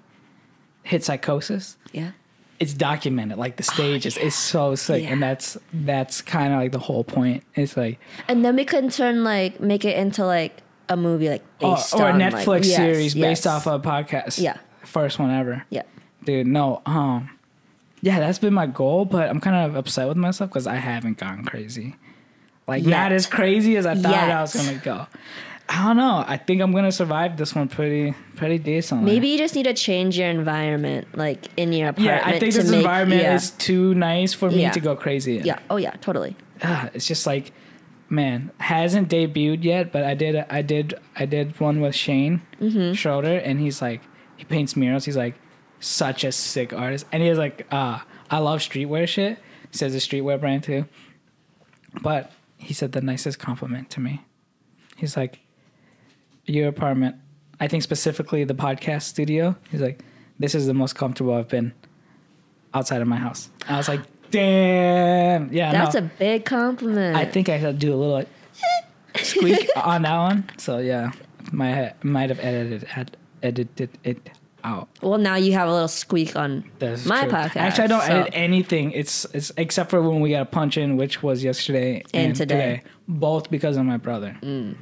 hit psychosis, Yeah. it's documented. Like the stages, it's so sick, and Oh, that's that's kind of like the whole point. It's like And then we can turn like, make it into like a movie, like or, based or a on Netflix like, yes, series based yes. off of a podcast. Yeah. first one ever. Yeah. dude no um yeah that's been my goal but i'm kind of upset with myself because i haven't gone crazy like not as crazy as i thought i was gonna go i don't know i think i'm gonna survive this one pretty pretty decently Maybe you just need to change your environment, like in your apartment. yeah i think this make- environment yeah. is too nice for me Yeah. to go crazy in. Yeah. Oh yeah. Totally. Ah, it's just like man hasn't debuted yet but i did i did i did one with shane Mm-hmm. schroeder and he's like he paints murals he's like such a sick artist. And he was like uh i love streetwear shit. He says a streetwear brand too. But he said the nicest compliment to me. He's like your apartment i think specifically the podcast studio. He's like this is the most comfortable i've been outside of my house. I was like damn. Yeah That's no. a big compliment. I think I should do a little like, squeak on that one. So yeah, might might have edited ed, edited it out. well, now you have a little squeak on That's my true. podcast. Actually, I don't so- edit anything. It's it's except for when we got a punch in, which was yesterday and, And today. both because of my brother. Mm.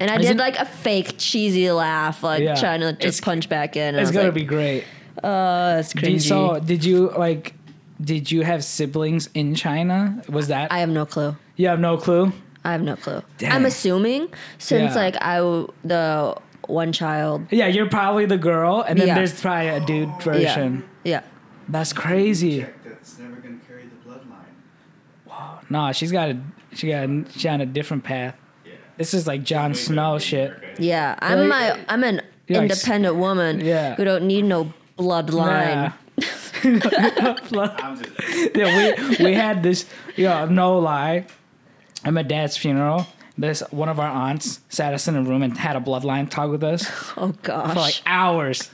And I Is did like a fake cheesy laugh, like Yeah. trying to just punch back in. And It's was gonna like, be great. oh, that's Did, so did you like? Did you have siblings in China? Was that I have no clue. you have no clue? I have no clue. Dang. I'm assuming since Yeah. like I the one child. Yeah, you're probably the girl, and then Yeah. there's probably a dude version. Yeah. That's crazy. Check that's never gonna carry the bloodline. Nah, she's got a she got a, she on a different path. Yeah. This is like Jon Snow shit. Yeah. I'm Like- my uh, I'm an You're like- independent woman Yeah. who don't need no bloodline. I'm Yeah, we we had this. You know, no lie. At my dad's funeral, this one of our aunts sat us in a room and had a bloodline talk with us Oh gosh. for like hours.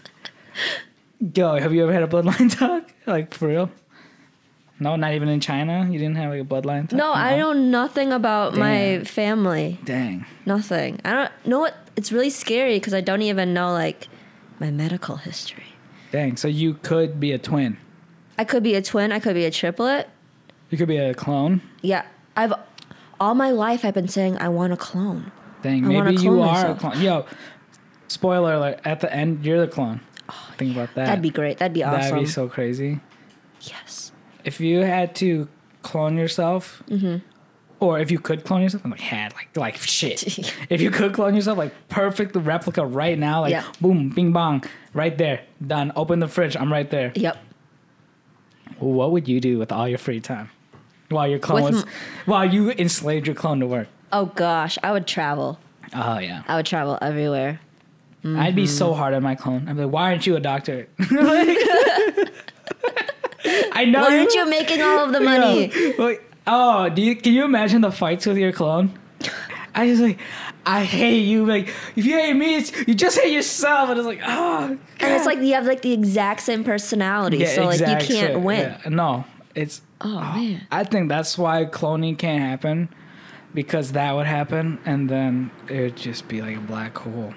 Yo, have you ever had a bloodline talk? Like for real? No, not even in China. You didn't have like a bloodline talk. no, I know nothing about my family. Dang. Nothing. I don't know what. It's really scary because I don't even know like my medical history. Dang. So you could be a twin. I could be a twin. I could be a triplet. You could be a clone. Yeah, I've all my life I've been saying I want a clone. Dang, I maybe you are myself. a clone. Yo, spoiler alert, at the end, you're the clone. Think about that. That'd be great. That'd be awesome. That'd be so crazy. yes. If you had to clone yourself, Mm-hmm. or if you could clone yourself, I'm like, had, like, like shit. if you could clone yourself, like, perfect replica right now, like, Yeah. boom, bing bong, right there, done. Open the fridge, I'm right there. Yep. What would you do with all your free time? While your clone With was, m- while you enslaved your clone to work. Oh gosh, I would travel. Oh, yeah. I would travel everywhere. I'd be Mm-hmm. so hard on my clone. I'd be like, why aren't you a doctor? I know. Why aren't you making all of the money? Yeah. Like, oh, do you? Can you imagine the fights with your clone? I just like, I hate you. Like, if you hate me, it's, you just hate yourself. And it's like, oh. And it's like you have like the exact same personality, Yeah, so like you can't shit. win. Yeah. No, it's. Oh, man. I think that's why cloning can't happen, because that would happen, and then it would just be like a black hole.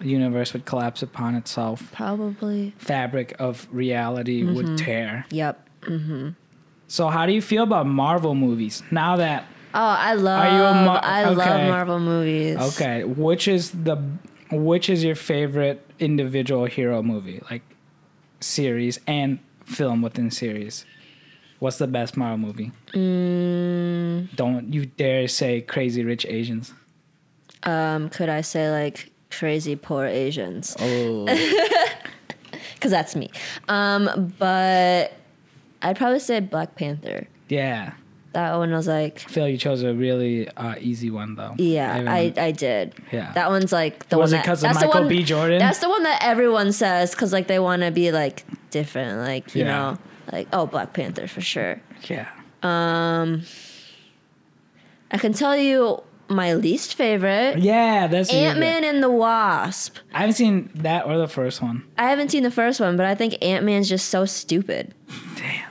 The universe would collapse upon itself. Probably. Fabric of reality would Mm-hmm. tear. Yep. So, how do you feel about Marvel movies now that? Oh, I love. Are you a Mar- I love. Marvel movies. Okay, which is the which is your favorite individual hero movie, like series and film within series? What's the best Marvel movie? Mm. Don't you dare say Crazy Rich Asians. Um, could I say like crazy poor Asians? Oh, Because that's me. Um, but I'd probably say Black Panther. yeah. That one was like, I feel you chose a really uh, easy one though. yeah, I, Everyone- I did. Yeah. That one's like the Was one it that 'cause of Michael one- B. Jordan? That's the one that everyone says because like they want to be like different, like you Yeah. know, like oh Black Panther for sure. yeah. Um, I can tell you my least favorite. Yeah, that's a Ant Man and the Wasp. I haven't seen that or the first one. I haven't seen the first one, but I think Ant Man's just so stupid. Damn.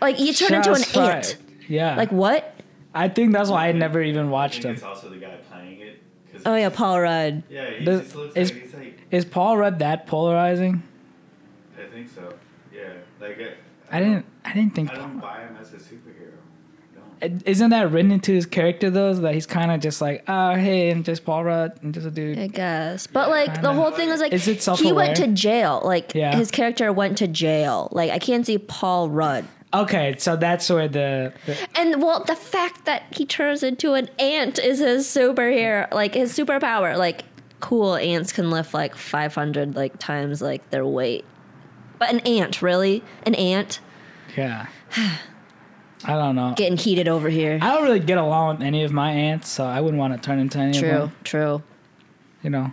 Like you turn into an Shots ant. Yeah. Like what? I think that's why I never even watched think him. it's also the guy playing it. 'cause Oh yeah, Paul Rudd. Yeah, he The- just looks is- like he's like. Is Paul Rudd that polarizing? I think so. Yeah, like I, I didn't. I didn't think. I don't buy him as a superhero. Isn't that written into his character though? That he's kind of just like, oh hey, I'm just Paul Rudd, I'm just a dude. I guess. But like the Kinda. whole thing is like Is it he went to jail. Like Yeah. his character went to jail. Like I can't see Paul Rudd. Okay, so that's where the, the And well, the fact that he turns into an ant is his superhero, like his superpower. Like cool ants can lift like 500 like times like their weight. An ant, really? An ant yeah. I don't know. getting heated over here. I don't really get along with any of my aunts, so I wouldn't want to turn into any of them. true. You know,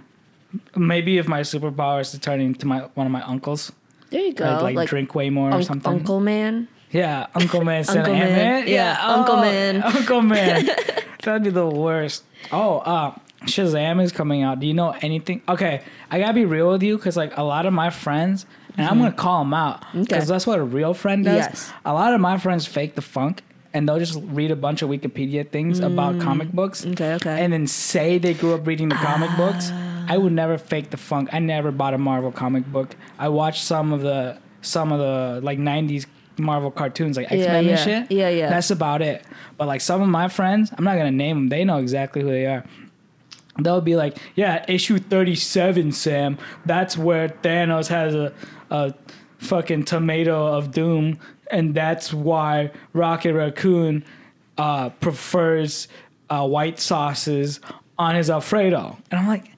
maybe if my superpower is to turn into my one of my uncles, There you go. I'd like, drink way more or Unc- something. Uncle Man. Yeah, Uncle Man. Uncle Ant-Man. Man. Yeah, Uncle Man. Uncle Man. That'd be the worst. Oh, uh, Shazam is coming out. Do you know anything? Okay, I gotta be real with you because like a lot of my friends, and I'm gonna call them out because. Okay. that's what a real friend does. Yes. A lot of my friends fake the funk. And they'll just read a bunch of Wikipedia things about comic books. Mm. Okay, okay. And then say they grew up reading the comic books. I would never fake the funk. I never bought a Marvel comic book. I watched some of the some of the like '90s Marvel cartoons, like X Men yeah. and shit. Yeah, yeah. That's about it. But like some of my friends, I'm not gonna name them. They know exactly who they are. They'll be like, "Yeah, issue 37, Sam. That's where Thanos has a a fucking tomato of doom, and that's why Rocket Raccoon uh, prefers uh, white sauces on his Alfredo." And I'm like,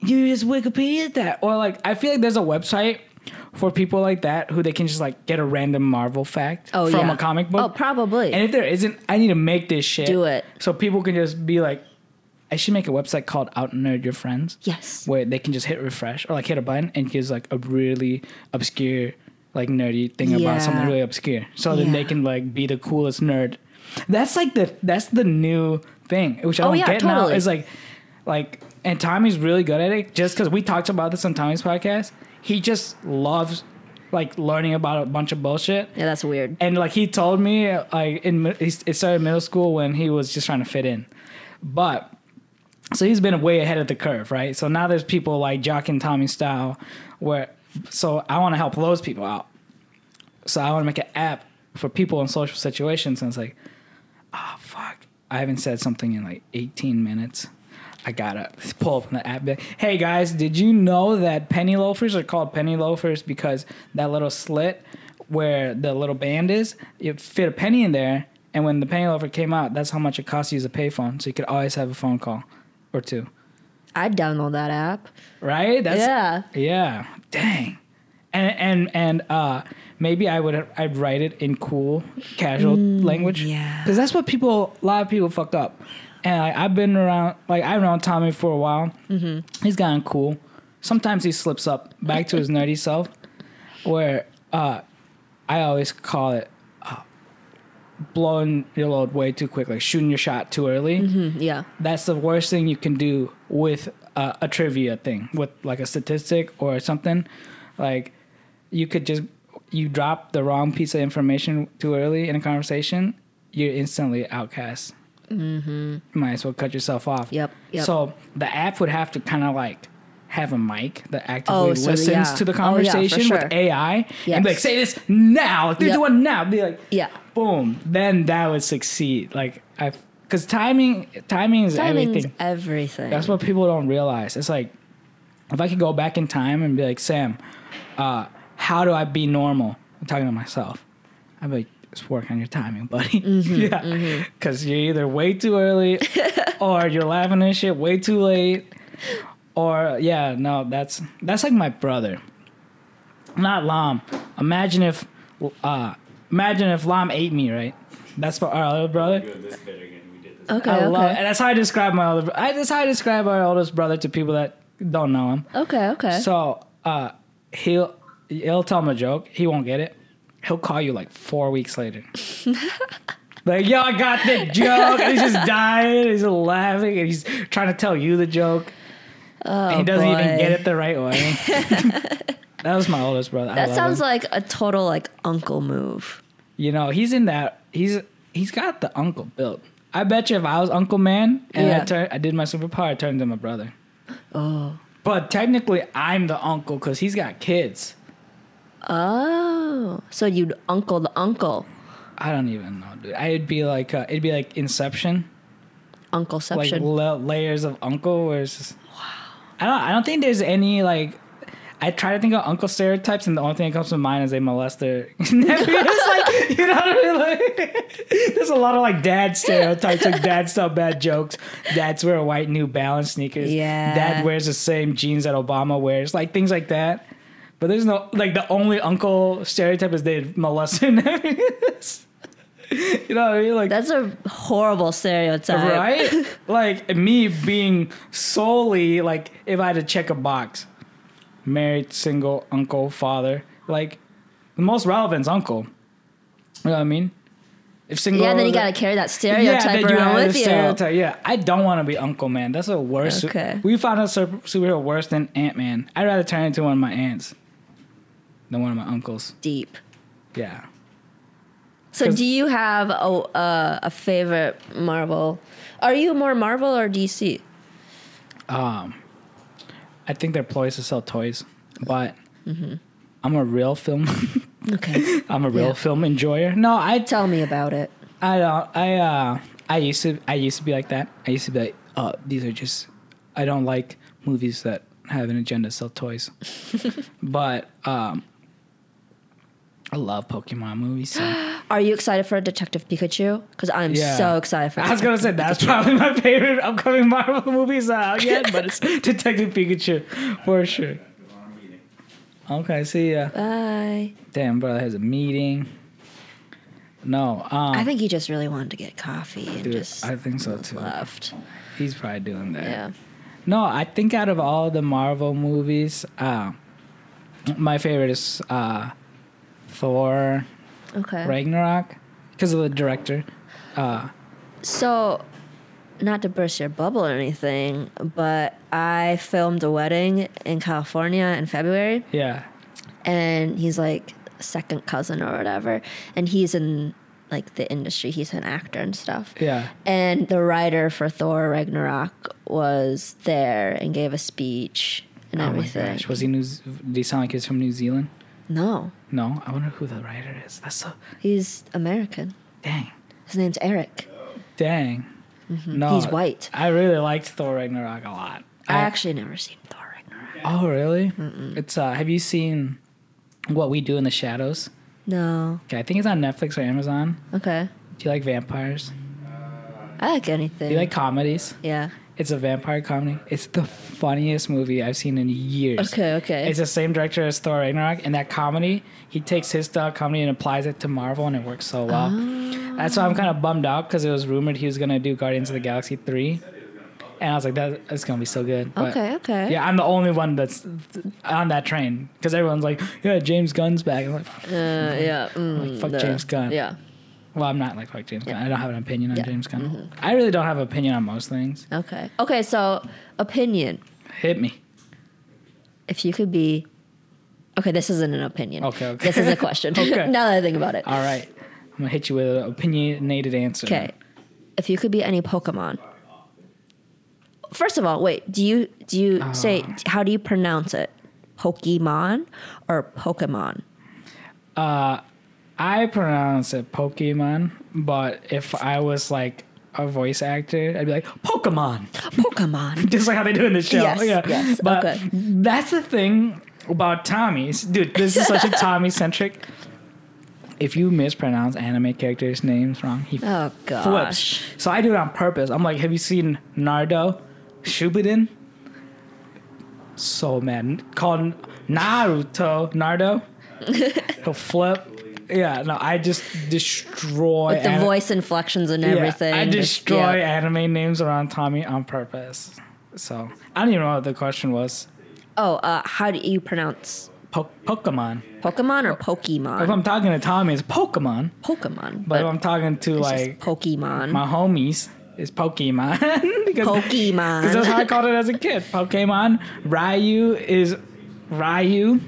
"You just Wikipedia that?" Or like, I feel like there's a website for people like that who they can just like get a random Marvel fact Oh from yeah. a comic book. Oh, probably. And if there isn't, I need to make this shit. Do it. So people can just be like, I should make a website called Out Nerd Your Friends. Yes. Where they can just hit refresh or like hit a button and gives like a really obscure, like nerdy thing about something really obscure. So then they can like be the coolest nerd. That's like the that's the new thing, which I Oh, don't yeah, get now. totally. Is like, like, and Tommy's really good at it. Just because we talked about this on Tommy's podcast, he just loves like learning about a bunch of bullshit. yeah, that's weird. And like he told me, like in it started middle school when he was just trying to fit in, but so he's been way ahead of the curve, right? So now there's people like Jock and Tommy style, where so I want to help those people out. So I want to make an app for people in social situations, and it's like, oh fuck, I haven't said something in like 18 minutes. I gotta pull up the app. Hey guys, did you know that penny loafers are called penny loafers because that little slit where the little band is, you fit a penny in there, and when the penny loafer came out, that's how much it cost to use a payphone, so you could always have a phone call or two. I'd download that app. Right? That's yeah. yeah. Dang. And and and uh maybe I would I'd write it in cool casual language. yeah. Because that's what people a lot of people fuck up. And I, I've been around like I've known Tommy for a while. Mm-hmm. He's gotten cool. Sometimes he slips up back to his nerdy self, where uh, I always call it blowing your load way too quickly, shooting your shot too early Mm, Yeah. that's the worst thing you can do with uh, a trivia thing with like a statistic or something like you could just you drop the wrong piece of information too early in a conversation you're instantly outcast mm-hmm. might as well cut yourself off Yep, yep. so the app would have to kind of like have a mic that actively Oh, so, listens yeah. to the Oh, yeah, conversation sure. with AI and be like, say this now. They're Yep. doing now. Be like, Yeah. Boom. Then that would succeed. Like I, because timing, timing is Timing's everything. everything. That's what people don't realize. It's like if I could go back in time and be like, Sam, uh, how do I be normal? I'm talking to myself. I'd be like, just work on your timing, buddy. yeah, because you're either way too early, or you're laughing at shit way too late, or yeah, no, that's that's like my brother. Not Lam. Imagine if, uh, imagine if Lam ate me, right? That's my our older brother. Do this bit again. We did this. Okay, I love, okay. and that's how I describe my older. I, that's how I describe our oldest brother to people that don't know him. Okay, okay. So uh, he'll he'll tell him a joke. He won't get it. He'll call you like four weeks later. like, yo, I got the joke. And he's just dying. He's laughing, and he's trying to tell you the joke. oh, and he doesn't boy. even get it the right way. that was my oldest brother. That sounds him. like a total like uncle move. you know he's in that. He's he's got the uncle built. I bet you if I was Uncle Man and I Yeah. turned, I did my superpower, I turned into my brother. Oh. But technically, I'm the uncle because he's got kids. Oh. So you'd uncle the uncle. I don't even know, dude. I'd be like, uh, it'd be like Inception, like Uncleception. la- layers of uncle. Where it's just, wow. I don't. I don't think there's any like. I try to think of uncle stereotypes, and the only thing that comes to mind is they molest their nephews. like, you know what I mean? Like, there's a lot of like dad stereotypes, like dads tell bad jokes. Dads wear white New Balance sneakers. Yeah. Dad wears the same jeans that Obama wears, like things like that. But there's no like the only uncle stereotype is they molest their nephews. you know what I mean? Like That's a horrible stereotype. right? like me being solely like if I had to check a box, married, single, uncle, father, like the most relevant is uncle. You know what I mean? If single, Yeah, then you gotta carry that stereotype then around with a you. Yeah, I don't want to be Uncle Man. That's a worse. Okay. We found a superhero worse than Ant Man. I'd rather turn into one of my aunts than one of my uncles. Deep. Yeah. So, do you have a uh, a favorite Marvel? Are you more Marvel or DC? Um, I think they're ploys to sell toys, but Mm-hmm. I'm a real film. Okay, I'm a real Yeah. film enjoyer. No, I tell me about it. I don't. I uh. I used to. I used to be like that. I used to be like, oh, these are just. I don't like movies that have an agenda to sell toys. but um. I love Pokemon movies. So. Are you excited for Detective Pikachu? Because I'm Yeah. so excited for. I was gonna say that's probably my favorite upcoming Marvel movies out yet, but it's Detective Pikachu for sure. Okay, see ya. Bye. Damn, brother has a meeting. No, um, I think he just really wanted to get coffee and dude, just I think so too. left. He's probably doing that. Yeah. No, I think out of all the Marvel movies, uh, my favorite is uh, Thor Okay. Ragnarok because of the director. Uh, So, not to burst your bubble or anything, but I filmed a wedding in California in February, yeah, and he's like second cousin or whatever, and he's in like the industry. He's an actor and stuff. yeah. And the writer for Thor Ragnarok was there and gave a speech and Oh my everything. gosh, was he New? Z- Did he sound like he was from New Zealand? no, No, I wonder who the writer is. That's so he's American. dang, His name's Eric. dang. No, Mm-hmm. He's white. I really liked Thor Ragnarok a lot. I actually never seen Thor Ragnarok. Oh, really? It's uh. Have you seen What We Do in the Shadows? No. Okay, I think it's on Netflix or Amazon. Okay. Do you like vampires? I like anything. Do you like comedies? Yeah. It's a vampire comedy. It's the funniest movie I've seen in years. Okay, okay. It's the same director as Thor Ragnarok, and that comedy, he takes his style comedy and applies it to Marvel, and it works so well. That's why I'm kind of bummed out because it was rumored he was gonna do Guardians of the Galaxy three, and I was like, that, that's gonna be so good. But okay, okay. Yeah, I'm the only one that's on that train because everyone's like, yeah, James Gunn's back. I'm like, Uh, yeah. mm, fuck the- James Gunn. Yeah. Well, I'm not like fuck James Gunn. I don't have an opinion on Yeah. Mm-hmm. James I really don't have an opinion on most things. Okay. Okay, so opinion. Hit me. If you could be Okay, this isn't an opinion. Okay, okay. This is a question. Okay. now that I think about it. All right, I'm gonna hit you with an opinionated answer. Okay. If you could be any Pokemon. First of all, wait, do you do you Ah. say how do you pronounce it? Pokemon or Pokemon? I pronounce it Pokemon, but if I was like a voice actor, I'd be like Pokemon, Pokemon. just like how they do in the show. Yes, yeah. yes, oh, But okay. that's the thing about Tommy's, dude. This is such a Tommy centric. If you mispronounce anime characters' names wrong, he Oh flips. So I do it on purpose. I'm like, have you seen Nardo, Shubidin? So mad. Called Naruto, Nardo. He'll flip. Yeah, no, I just destroy With the voice inflections and Yeah, everything. I just- destroy yeah. anime names around Tommy on purpose. So I don't even know what the question was. Oh, uh, how do you pronounce Po- Pokemon. Pokemon or Pokemon? If I'm talking to Tommy, it's Pokemon. Pokemon, But but if I'm talking to like Pokemon. my homies, it's Pokemon. because Pokemon. Because that's how I called it as a kid. Pokemon. Ryu is Ryu.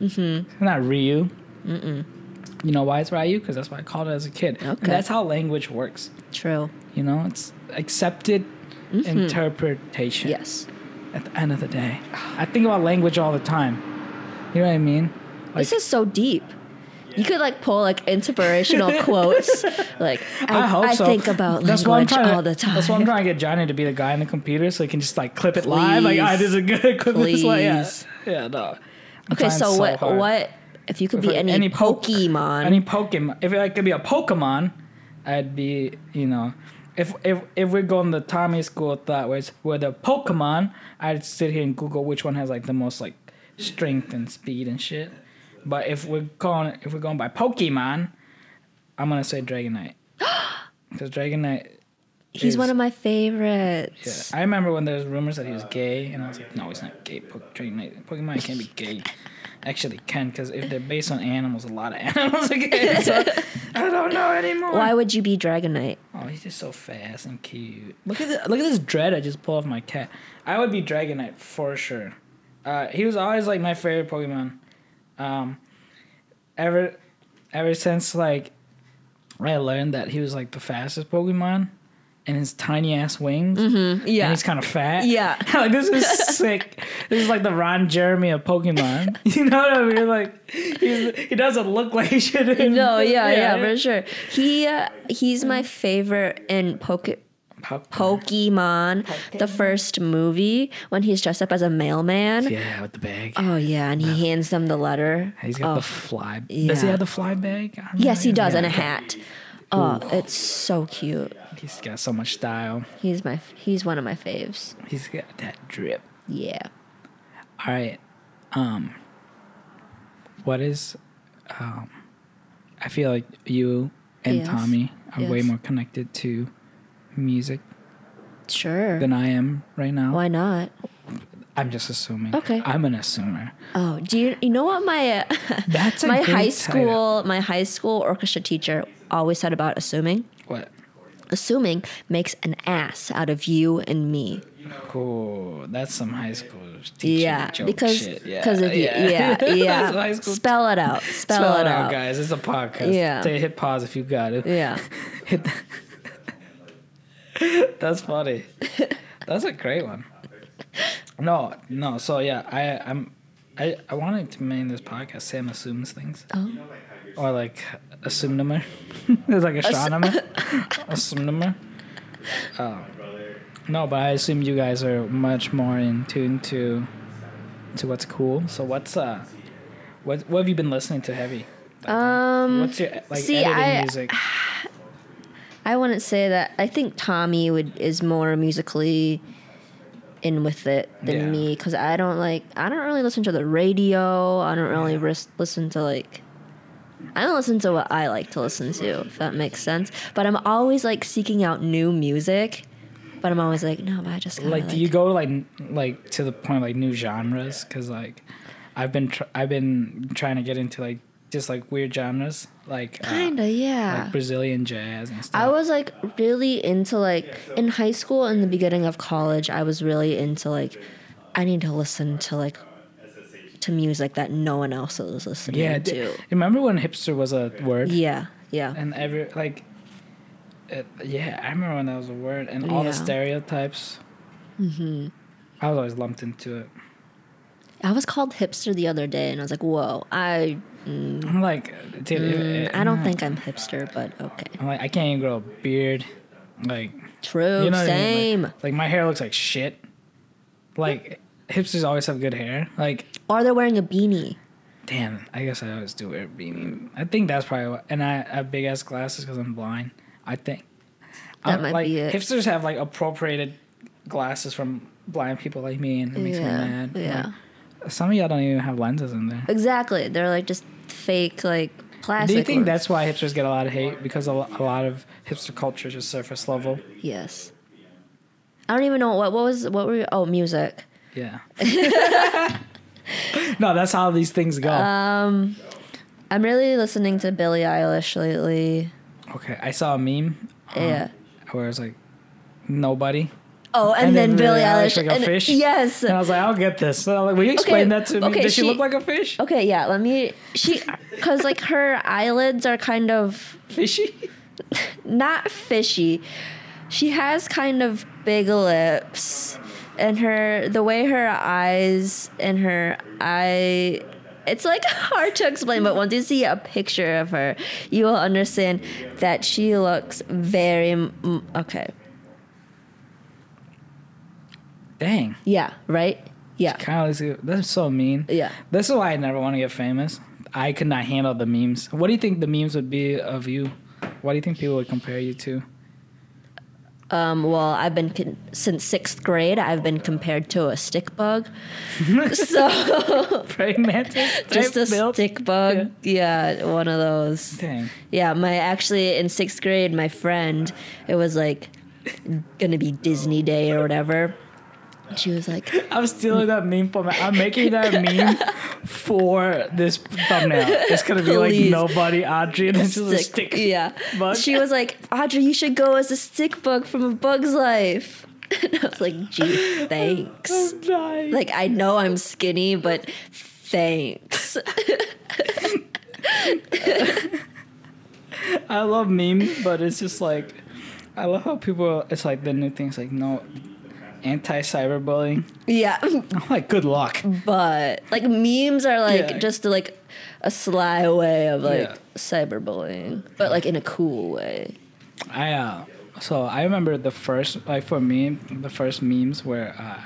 Mm-hmm. Not Ryu. Mm-mm. You know why it's Ryu? Because that's why I called it as a kid. And Okay. that's how language works. True. You know, it's accepted mm-hmm. interpretation. Yes. At the end of the day, I think about language all the time. You know what I mean? Like, this is so deep. You could like pull like inspirational quotes. Like I, I hope so. think about That's language to- all the time. That's why I'm trying to get Johnny to be the guy in the computer so he can just like clip it live. Like, Please. this is good. Clip this like, yeah, Please. yeah, no. I'm okay, trying so what? hard. What if you could be any, any po- Pokemon? Any Pokemon. If I could be a Pokemon, I'd be, you know, if if if we're going the Tommy school of thought, where where the Pokemon, I'd sit here and Google which one has like the most like strength and speed and shit. But if we're going if we're going by Pokemon, I'm gonna say Dragonite. Because Dragonite He's is- one of my favorites. Yeah. I remember when there was rumors that he was gay, and I was like, no, he's not gay. Po- Dragonite, Pokemon can't be gay. Actually, can because if they're based on animals, a lot of animals gay. So I don't know anymore. Why would you be Dragonite? Oh, he's just so fast and cute. Look at the, look at this dread I just pulled off my cat. I would be Dragonite for sure. Uh, he was always like my favorite Pokemon. Um, ever, ever since like I learned that he was like the fastest Pokemon, and his tiny ass wings. Yeah. And he's kind of fat. Yeah. like this is sick. This is like the Ron Jeremy of Pokemon. You know what I mean? Like he's, he doesn't look like he should. no, yeah, yeah, for sure. He uh, he's my favorite in Poke Pokemon, the first movie when he's dressed up as a mailman. Yeah, with the bag. Oh yeah, and he hands them the letter. He's got oh. the fly. Does he have the fly bag? I don't Yes, he does, Yeah. and a hat. Oh, it's so cute. He's got so much style. He's my he's one of my faves. He's got that drip. Yeah. All right. Um. What is? Um. I feel like you and Yes. Tommy are way more connected to music Sure. than I am right now. Why not? I'm just assuming. Okay. I'm an assumer. Oh, do you you know what my uh, That's my high title. school my high school orchestra teacher always said about assuming? What? Assuming makes an ass out of you and me. Cool. That's some high school teacher Yeah, joke because shit. Yeah. because of you. Yeah, yeah. Spell it out. Spell, Spell it out. guys. It's a podcast. Yeah. Say hit pause if you got it. Yeah. Hit the- That's funny. That's a great one. No, no. So yeah, I I'm I I wanted to name this podcast Sam assumes things. Oh. Or like a assume It's like a astronomer. assume Oh. No, but I assume you guys are much more in tune to to what's cool. So what's uh what what have you been listening to heavy? Um What's your like see, editing I- music? I wouldn't say that. I think Tommy would is more musically in with it than Yeah. me because I don't like. I don't really listen to the radio. I don't really ris- listen to like. I don't listen to what I like to listen to, if that makes sense. But I'm always like seeking out new music. But I'm always like, no, but I just gotta, like, do you go like like to the point of, like new genres because like i've been tr- i've been trying to get into like just like weird genres like uh, Kinda, yeah. like brazilian jazz and stuff I was like really into like in high school and the beginning of college. I was really into like I need to listen to like to music that no one else is listening to. yeah to. remember when hipster was a word Yeah, yeah, and every like it, yeah i remember when that was a word and all the stereotypes mm-hmm. i was always lumped into it I was called hipster the other day, and I was like, "Whoa, I i'm like dude it- it- Mm, I don't think I'm hipster, but okay, i'm like i can't even grow a beard like true, You know what I mean? same." Like, like, my hair looks like shit. Like hipsters always have good hair. Like or they're wearing a beanie. damn, I guess I always do wear a beanie. I think that's probably what. And I have big ass glasses because I'm blind. I think That I'm- might like, be it. Hipsters have like appropriated glasses from blind people like me, and it makes yeah, me mad. yeah, Like, some of y'all don't even have lenses in there. exactly. They're like just fake, like plastic. Do you think words. that's why hipsters get a lot of hate because a, a lot of hipster culture is just surface level? Yes. I don't even know what what was what were you, oh music. Yeah. no, that's how these things go. Um, I'm really listening to Billie Eilish lately. okay, I saw a meme yeah. where it's like nobody. Oh, and, then, Billie Eilish, like a and- fish. Yes. And I was like, I'll get this. So like, will you explain Okay, that to me? okay, Does she, she- look like a fish? Okay, yeah. Let me. She, cause like her eyelids are kind of Fishy? not fishy. She has kind of big lips, and her the way her eyes and her eye. It's like hard to explain, but once you see a picture of her, you will understand that she looks very okay. Dang. Yeah, right. Yeah, Kind of looks, that's so mean. yeah. This is why I never want to get famous. I could not handle the memes. What do you think the memes would be of you? What do you think people would compare you to? Um, well, I've been con- since sixth grade. I've been compared to a stick bug. so Praying mantis? just a type stick bug. Yeah. one of those. Dang. Yeah, my actually in sixth grade, my friend, it was like gonna be Disney Day or whatever. She was like, I'm stealing that meme from I'm making that meme for this thumbnail. It's gonna be Please. like nobody, Audrey, and it's just a stick. Yeah. bug. She was like, Audrey, you should go as a stick bug from A Bug's Life. And I was like, gee, thanks. Like, I know I'm skinny, but thanks. I love memes, but it's just like I love how people. It's like the new things like no anti cyberbullying. yeah. I'm like, good luck. But like memes are like Yeah. just like a sly way of like Yeah. cyberbullying, but like in a cool way. I uh, so I remember the first like for me the first memes were uh,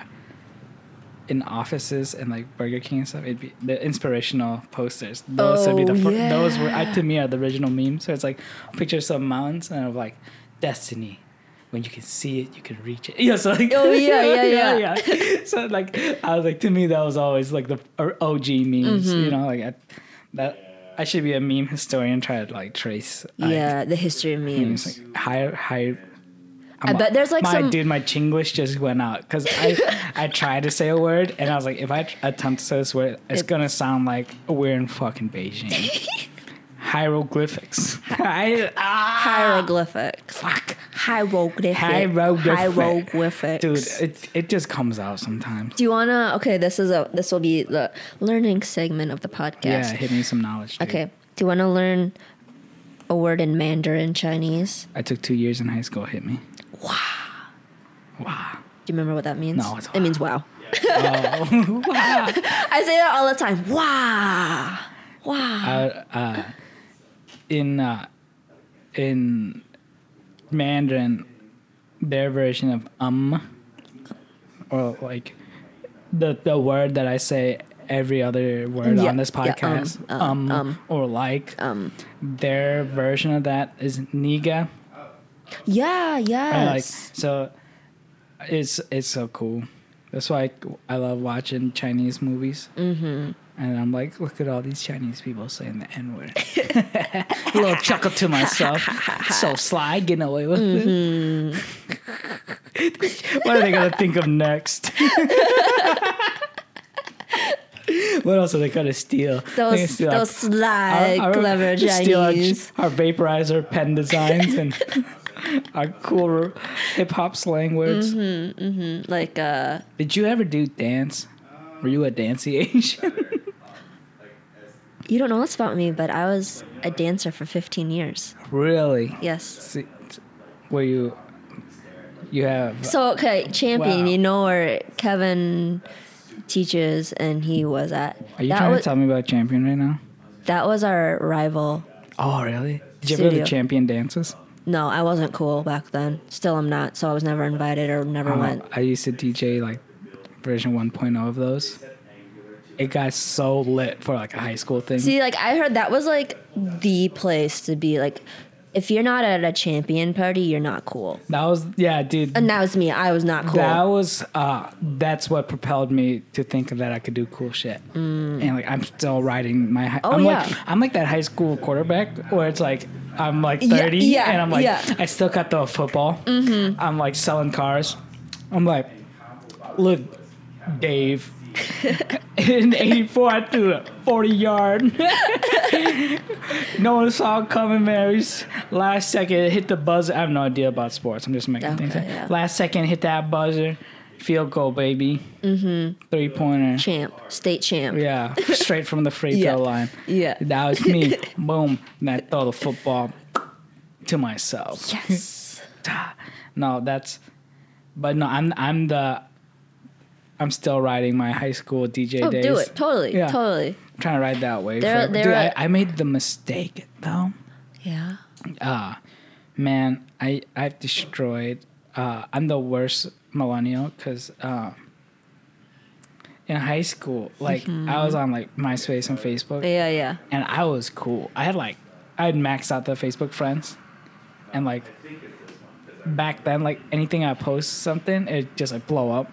in offices and like Burger King and stuff. It'd be the inspirational posters. Those would be the Oh, fir- those were. I, to me are the original memes. So it's like pictures of mountains and of like destiny. When you can see it, you can reach it. Yeah, so like, Oh, yeah, yeah, yeah. yeah. So like, I was like, to me, that was always like the OG memes. Mm-hmm. You know, like I, that I should be a meme historian. Try to like trace. like, yeah, the history of memes. memes. Like, high, high. I bet there's, like, my some- dude, my Chinglish just went out because I I tried to say a word and I was like, if I attempt to say this word, it's It- gonna sound like we're in fucking Beijing. Hieroglyphics. I, ah, Hieroglyphics. fuck, Hieroglyphic. Hieroglyphic. Hieroglyphics. dude, it it just comes out sometimes. Do you wanna? Okay, this is a. This will be the learning segment of the podcast. Yeah, podcast. hit me some knowledge. Dude. Okay. Do you want to learn a word in Mandarin Chinese? I took two years in high school. Hit me. Wow. Wow. Do you remember what that means? No, it's it means wow. Oh, wow. I say that all the time. Wow. Wow. uh, uh, in uh, in Mandarin, their version of um, or like the the word that I say every other word Yeah, on this yeah, um, podcast, uh, um, um. or like, um. their version of that is niga. Yeah. yeah. Like so, it's it's so cool. That's why I, I love watching Chinese movies. Mm-hmm. And I'm like, look at all these Chinese people saying the N word. A little chuckle to myself. so sly, getting away with it. what are they gonna think of next? what else are they gonna steal? They gonna those steal those sly, our- our- clever steal our- Chinese. Our, vaporizer pen designs and our cool hip hop slang words. Mm-hmm. like uh. Did you ever do dance? Were you a dancey Asian? You don't know this about me, but I was a dancer for 15 years. really? Yes. See, were you? You have. So okay, champion. Wow. You know where Kevin teaches, and he was at. Are you that trying was, to tell me about champion right now? That was our rival. Oh, really? Did you ever go to champion dances? No, I wasn't cool back then. Still, I'm not. So I was never invited or never Oh, went. I used to DJ like version 1.0 of those. It got so lit for like a high school thing. See, like I heard that was like the place to be. Like if you're not at a champion party, you're not cool. That was yeah, dude. And that was me. I was not cool. That was uh that's what propelled me to think that I could do cool shit. And like I'm still riding my hi- Mm. Oh, I'm yeah. like I'm like that high school quarterback where it's like I'm like 30 yeah, and I'm like yeah. Mm-hmm. I still got the football. I'm like selling cars. I'm like look Dave in 84 I threw a 40 yard. no one saw it coming, Mary's. Last second, hit the buzzer. I have no idea about sports. I'm just making things up. Yeah. Last second, hit that buzzer. Field goal, baby. Mm-hmm. Three pointer. champ, state champ. Yeah, straight from the free Yeah. throw line. Yeah. That was me. Boom. And I throw the football to myself. Yes. No, that's. But no, I'm I'm the. I'm still riding my high school DJ Oh, days. do it. Totally. Yeah. Totally. I'm trying to ride that wave. Forever. there Dude, are- I, I made the mistake though. Yeah. Uh man, I I've destroyed. Uh, I'm the worst millennial because uh, in high school, like I was on like MySpace and Facebook, Yeah, yeah. and I was cool. I had like I had maxed out the Facebook friends, and like back then, like anything I post something, it just like blow up.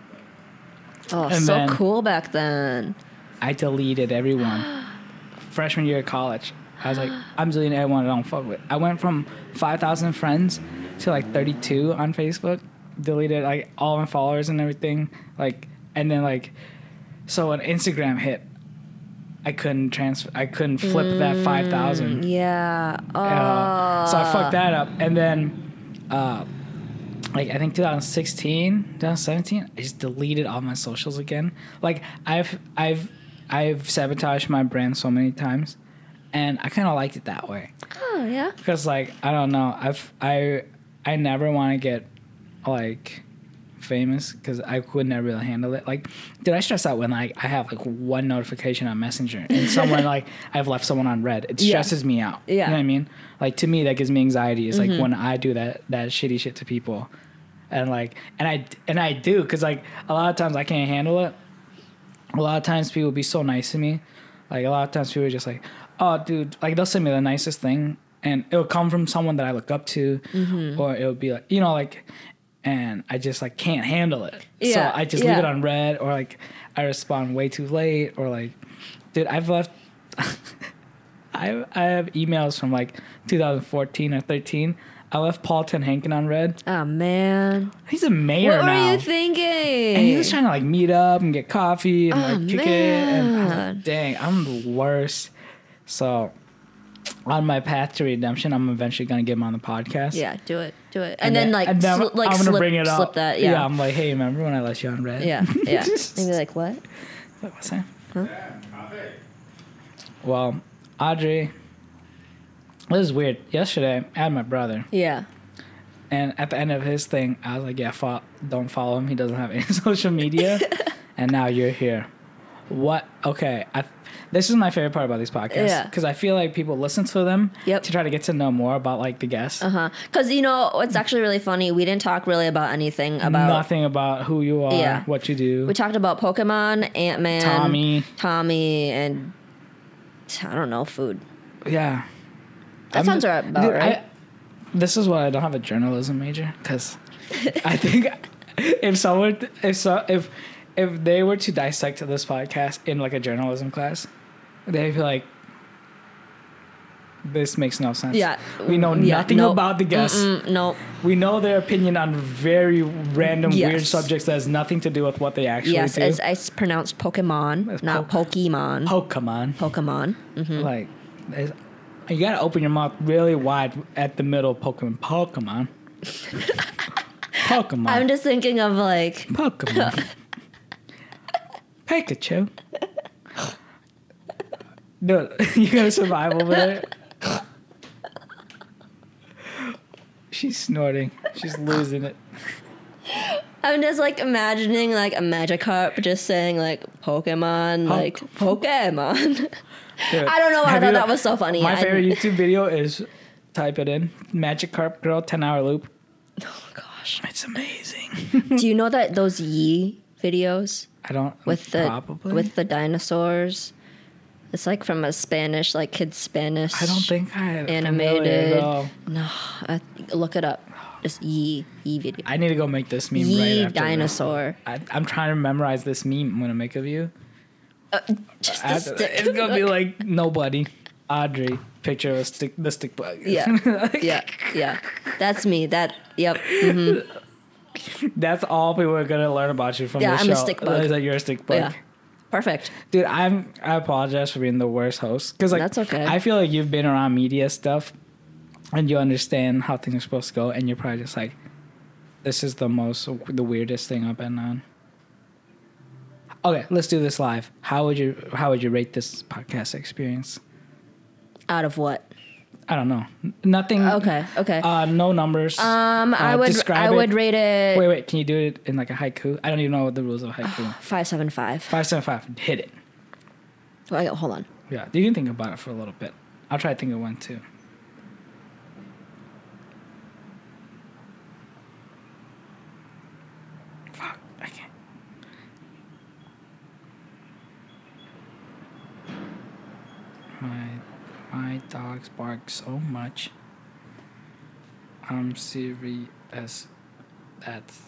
Oh, And so cool back then. I deleted everyone. Freshman year of college, I was like, I'm deleting everyone I don't fuck with. I went from 5,000 friends to like 32 on Facebook. Deleted like all my followers and everything. Like, and then like, so when Instagram hit, I couldn't transfer. I couldn't flip that 5,000. Yeah. Uh, so I fucked that up. And then, uh, like I think 2016, 2017, I just deleted all my socials again. Like I've I've I've sabotaged my brand so many times, and I kind of liked it that way Oh, yeah. because like I don't know I've I I never want to get like famous because I could never really handle it. Like, did I stress out when like I have like one notification on Messenger and someone like I've left someone on red? It Yeah. stresses me out. you Yeah. Mm-hmm. know what I mean. Like to me, that gives me anxiety. Is like when I do that that shitty shit to people, and like and I and I do because like a lot of times I can't handle it. A lot of times people be so nice to me. Like a lot of times people are just like, oh, dude, like they'll send me the nicest thing, and it'll come from someone that I look up to, Mm-hmm. or it'll be like, you know, like, and I just like can't handle it. Yeah, so I just leave it on red, or like I respond way too late, or like, dude, I've left. I I have emails from like 2014 or 13. I left Paul TenHaken on red. Oh, man. He's a mayor What now. were you thinking? And he was trying to like meet up and get coffee and Oh, like kick it. And I was man. like, dang, I'm the worst. So on my path to redemption, I'm eventually gonna get him on the podcast. yeah, do it. Do it. And, then, like, and then sli- like I'm gonna slip, bring it up. slip that. Yeah. I'm like, hey, remember when I let you on red? Yeah. Yeah. Maybe like, what? What was that? Well, Audrey, this is weird. Yesterday, I had my brother, Yeah. and at the end of his thing, I was like, yeah, fo- don't follow him. He doesn't have any social media. and now you're here. What? Okay. I, this is my favorite part about these podcasts. Yeah. Because I feel like people listen to them Yep. to try to get to know more about like the guests. Uh huh. Because you know what's actually really funny? We didn't talk really about anything about. Nothing about who you are, Yeah. what you do. We talked about Pokemon, Ant Man, Tommy. Tommy, and I don't know food. yeah. That I'm sounds right- about Dude, right. I, this is why I don't have a journalism major because I think if someone if so if if they were to dissect this podcast in like a journalism class, they'd be like, "This makes no sense." Yeah. we know Yeah, nothing nope. about the guests. No. We know their opinion on very random, weird subjects that has nothing to do with what they actually Yes, do. it's, it's pronounced Pokemon, It's not po- Pokemon. Pokemon. Pokemon. Mhm. Like, you gotta open your mouth really wide at the middle. of Pokemon. Pokemon. Pokemon. I'm just thinking of like Pokemon. Pikachu. Dude, you gotta survive over there? She's snorting. She's losing it. I'm just like imagining like a Magikarp just saying like Pokemon, Poke- like Pokemon. Dude, I don't know why I thought you- that was so funny. My I- favorite YouTube video is type it in Magikarp Girl 10 hour loop. oh gosh. It's amazing. Do you know that those Yee videos I don't with the probably with the dinosaurs? It's like from a Spanish, like kids Spanish. I don't think I have Animated. No, I, look it up. Just Yee Yee video. I need to go make this meme Yee right dinosaur. I, I'm trying to memorize this meme I'm gonna make of you. Just I have to- stick. it's gonna be like nobody. Audrey, picture of a stick, the stick bug. Yeah. yeah, yeah. That's me. That. Yep. hmm That's all people are gonna learn about you from Yeah, this I'm a show. stick bug. Is that you're a stick bug. Yeah. Perfect. Dude, I'm. I apologize for being the worst host because like That's okay. I feel like you've been around media stuff, and you understand how things are supposed to go, and you're probably just like, this is the most the weirdest thing I've been on. Okay, let's do this live. How would you How would you rate this podcast experience? Out of what? I don't know. Nothing. Okay. Okay. Uh, no numbers. um, I uh, would. describe I it. would rate it wait, wait. Can you do it in like a haiku? I don't even know what the rules of haiku. five seven five. Five seven five. Hit it. Wait, hold on. Yeah. You can think about it for a little bit. I'll try to think of one too. Fuck. I can't. My my dogs bark so much. I'm serious. That's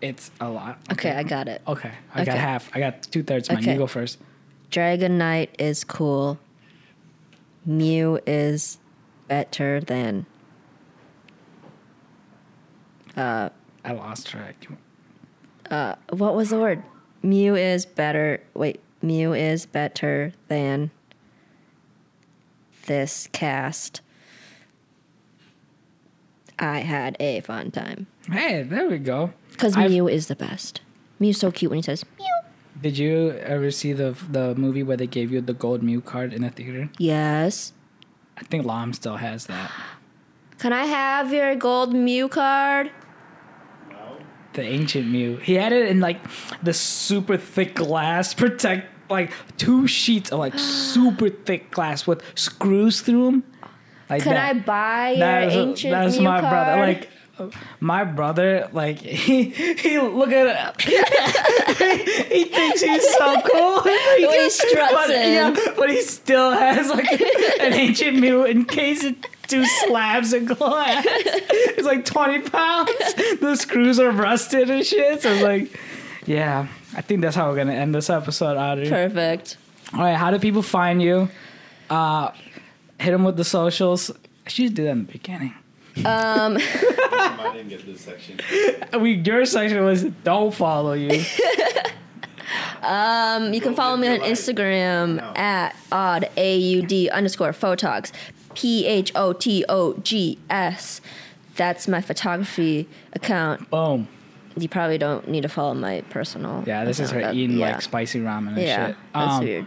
it's a lot. Okay, I got it. Okay, I got half. I got two thirds. Mine. Okay. You go first. Dragonite is cool. Mew is better than. Uh, I lost track. Uh, What was the word? Mew is better. Wait, Mew is better than this cast. I had a fun time. Hey, there we go. Because Mew is the best. Mew's so cute when he says Mew. Did you ever see the the movie where they gave you the gold Mew card in the theater? Yes. I think Lam still has that. Can I have your gold Mew card? No. The ancient Mew. He had it in like the super thick glass, protect like two sheets of like super thick glass with screws through them. Like Can that. I buy your That ancient that's Mew my card? brother. Like my brother, like he he look at it. he thinks he's so cool. He way he just- struts but, in. Yeah, but he still has like an ancient Mew encased in two slabs of glass. It's like twenty pounds. The screws are rusted and shit. So it's like, yeah. I think that's how we're gonna end this episode, Audrey. Perfect. All right, how do people find you? Uh, hit them with the socials. I should do that in the beginning. Um, I didn't get this section. We your section was don't follow you. Um, you can Don't follow me on life. Instagram No. at odd a u d underscore photogs, p h o t o g s. That's my photography account. Boom. You probably don't need to follow my personal. Yeah, this is her. That- eating yeah. like spicy ramen and Yeah, shit. that's Um, weird.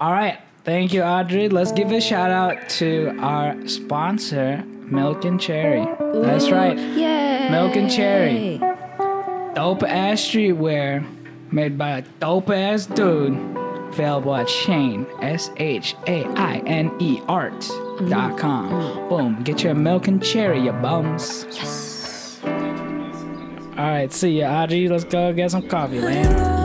All right. Thank you, Audrey. Let's give a shout out to our sponsor, Milk and Cherry. That's right. Yay! Milk and cherry. Dope ass streetwear made by a dope ass dude. Available at Shaine, S H A I N E art dot com. Boom. Get your milk and cherry, you bums. Yes. All right. See ya, Audrey. Let's go get some coffee, man.